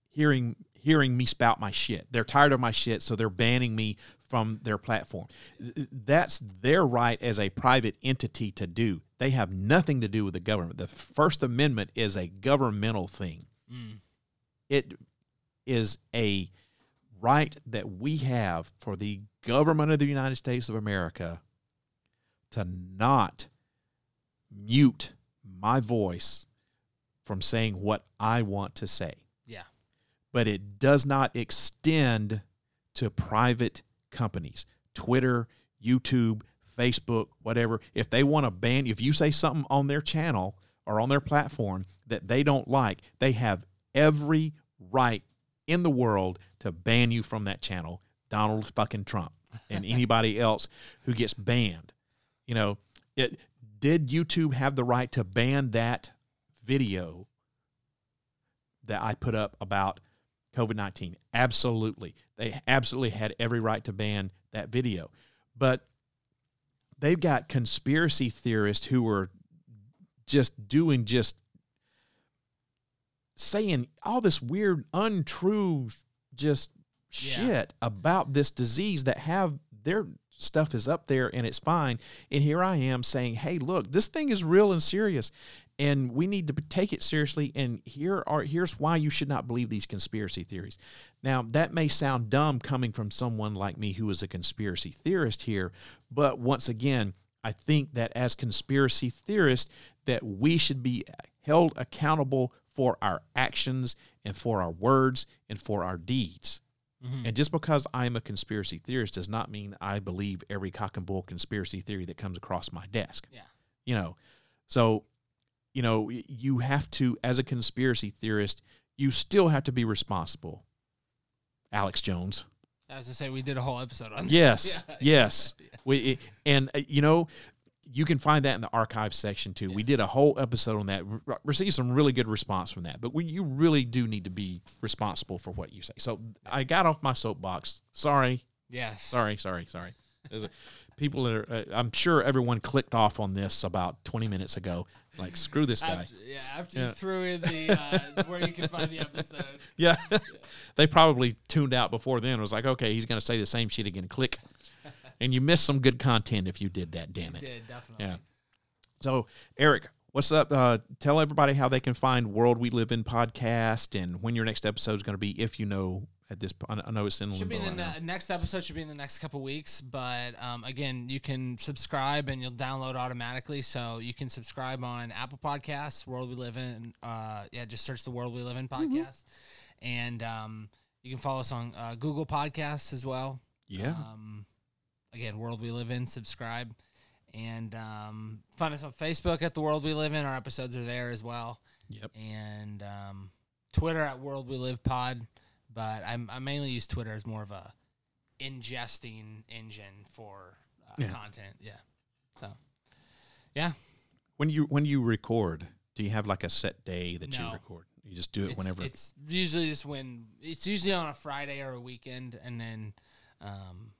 hearing hearing me spout my shit. They're tired of my shit, so they're banning me from their platform. That's their right as a private entity to do. They have nothing to do with the government. The First Amendment is a governmental thing. Mm. It is a right that we have for the government of the United States of America to not mute my voice from saying what I want to say. But it does not extend to private companies, Twitter, YouTube, Facebook, whatever. If they want to ban, if you say something on their channel or on their platform that they don't like, they have every right in the world to ban you from that channel. Donald fucking Trump and anybody else who gets banned. You know, it did YouTube have the right to ban that video that I put up about COVID 19? Absolutely. They absolutely had every right to ban that video. But they've got conspiracy theorists who are just doing just saying all this weird, untrue, just shit about this disease that have their stuff is up there and it's fine. And here I am saying, hey, look, this thing is real and serious. And we need to take it seriously. And here are here's why you should not believe these conspiracy theories. Now that may sound dumb coming from someone like me who is a conspiracy theorist here, but once again, I think that as conspiracy theorists, that we should be held accountable for our actions and for our words and for our deeds. Mhm. And just because I'm a conspiracy theorist does not mean I believe every cock and bull conspiracy theory that comes across my desk. Yeah. You know, so, you know, you have to, as a conspiracy theorist, you still have to be responsible. Alex Jones. I was to say we did a whole episode on this. Yes, Yeah. yes. We and uh, you know, you can find that in the archive section too. We did a whole episode on that. Re- received some really good response from that. But we, you really do need to be responsible for what you say. So I got off my soapbox. Sorry. Yes. Sorry. Sorry. Sorry. People that are. Uh, I'm sure everyone clicked off on this about 20 minutes ago. Like screw this guy. After, yeah, after you threw in the uh, where you can find the episode. Yeah. they probably tuned out before then. It was like, okay, he's going to say the same shit again. Click. and you missed some good content if you did that, damn it. did, definitely. Yeah. So, Eric, what's up? Uh, tell everybody how they can find World We Live in podcast and when your next episode is going to be, if you know at this point? I know it's in Should limbo be in the now. ne- next episode. Should be in the next couple weeks. But um, again, you can subscribe and you'll download automatically. So you can subscribe on Apple Podcasts, World We Live in. Uh, yeah, just search the World We Live in podcast, and um, you can follow us on uh, Google Podcasts as well. Yeah. Um, again, World We Live in. Subscribe and um, find us on Facebook at the World We Live in. Our episodes are there as well. Yep. And um, Twitter at World We Live Pod. But I'm, I mainly use Twitter as more of a ingesting engine for uh, Yeah. content. Yeah. So, yeah. When you when you record, do you have like a set day that you No. record? You just do it It's, whenever. It's usually just when it's usually on a Friday or a weekend, and then, um,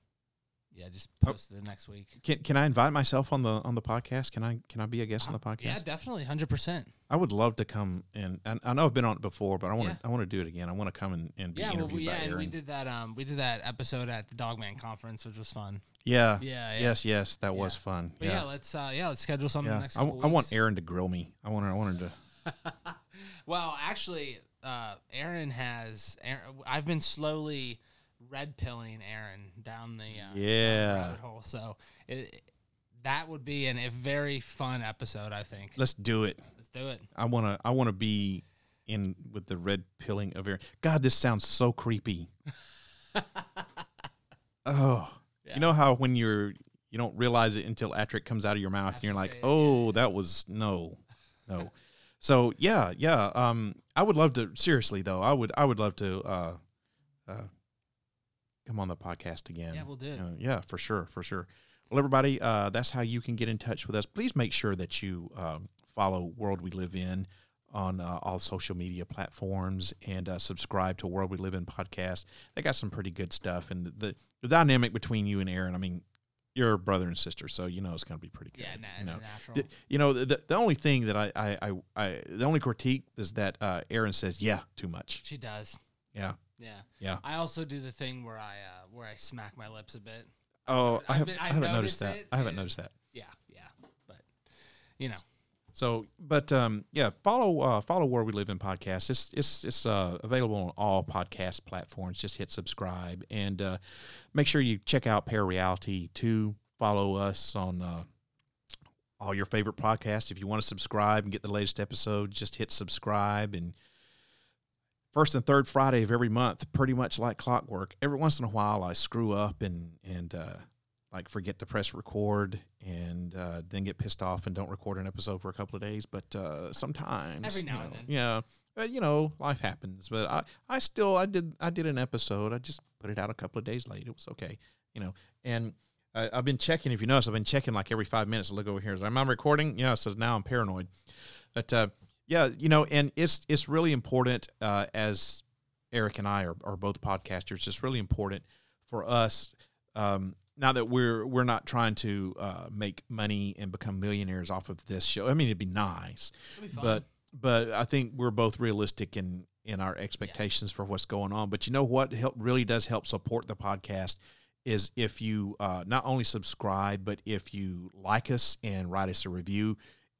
yeah, just Oh. post it the next week. Can can I invite myself on the on the podcast? Can I can I be a guest on the podcast? Uh, Yeah, definitely, hundred percent. I would love to come and, and I know I've been on it before, but I want to Yeah. I want to do it again. I want to come and, and be Yeah, well, interviewed we, by yeah, and we Erin. did that. Um, we did that episode at the Dogman conference, which was fun. Yeah. Yeah. yeah. Yes. Yes. That was fun. But yeah, let's uh, yeah, let's schedule something Yeah. next. I, couple w- I want. Erin to grill me. I want I wanted to. Well, actually, uh, Erin has. Erin, I've been slowly red pilling Erin down the uh, down the Yeah. rabbit hole. So it, that would be an, a very fun episode. I think. Let's do it. Let's do it. I want to I want to be in with the red pilling of Erin. God, this sounds so creepy. oh, you know how when you're you don't realize it until after it comes out of your mouth, and you're like, oh, that was no, no. So yeah, yeah. Um, I would love to. Seriously though, I would I would love to. Uh, uh, come on the podcast again. Yeah, we'll do. Uh, yeah, for sure, for sure. Well, everybody, uh, that's how you can get in touch with us. Please make sure that you um, follow World We Live In on uh, all social media platforms and uh, subscribe to World We Live In podcast. They got some pretty good stuff, and the, the dynamic between you and Erin. I mean, you're brother and sister, so you know it's going to be pretty good. Yeah, you know, natural. The- you know, the, the only thing that I, I, I, I the only critique is that uh, Erin says yeah too much. She does. Yeah. Yeah. Yeah. I also do the thing where I uh, where I smack my lips a bit. Oh, I, have, been- I I haven't noticed notice that. it, I haven't noticed that. Yeah, yeah, but you know. So, but um, yeah, follow uh, follow where we live in podcast. It's it's it's uh, available on all podcast platforms. Just hit subscribe and uh, make sure you check out Parareality too. Follow us on uh, all your favorite podcasts. If you want to subscribe and get the latest episode, just hit subscribe and. First and third Friday of every month, pretty much like clockwork. Every once in a while, I screw up and and uh, like forget to press record and uh, then get pissed off and don't record an episode for a couple of days. But uh, sometimes, Every you now and then. yeah, uh, you know, life happens. But I, I still, I did, I did an episode. I just put it out a couple of days late. It was okay, you know. And I, I've been checking. If you notice, I've been checking like every five minutes. I look over here. Am I recording? Yeah. Says now I'm paranoid. But uh, yeah, you know, and it's it's really important uh, as Eric and I are, are both podcasters. It's really important for us um, now that we're we're not trying to uh, make money and become millionaires off of this show. I mean, it'd be nice, It'd be but but I think we're both realistic in in our expectations for what's going on. But you know what help really does help support the podcast is if you uh, not only subscribe, but if you like us and write us a review.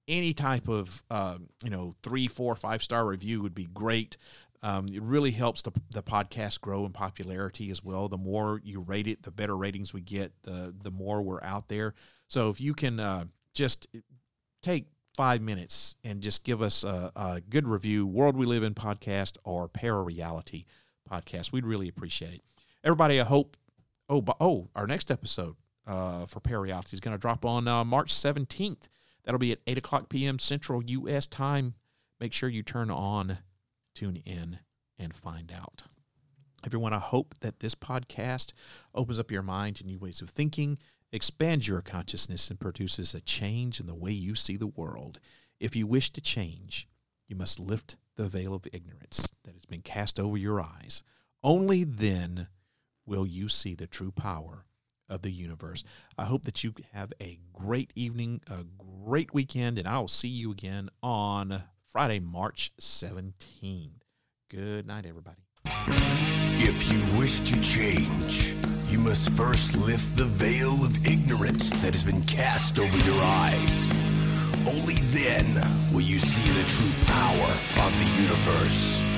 Any type of uh, you know three, four, five star review would be great. Um, it really helps the, the podcast grow in popularity as well. The more you rate it, the better ratings we get, the the more we're out there. So if you can uh, just take five minutes and just give us a, a good review, World We Live in podcast or Parareality podcast, we'd really appreciate it. Everybody, I hope. Oh, oh, our next episode uh, for Parareality is going to drop on uh, March seventeenth. That'll be at eight o'clock p.m. Central U.S. time. Make sure you turn on tune in and find out. Everyone, I hope that this podcast opens up your mind to new ways of thinking, expands your consciousness, and produces a change in the way you see the world. If you wish to change, you must lift the veil of ignorance that has been cast over your eyes. Only then will you see the true power of the universe. I hope that you have a great evening, a great weekend, and I will see you again on Friday, March 17th. Good night, everybody. If you wish to change, you must first lift the veil of ignorance that has been cast over your eyes. Only then will you see the true power of the universe.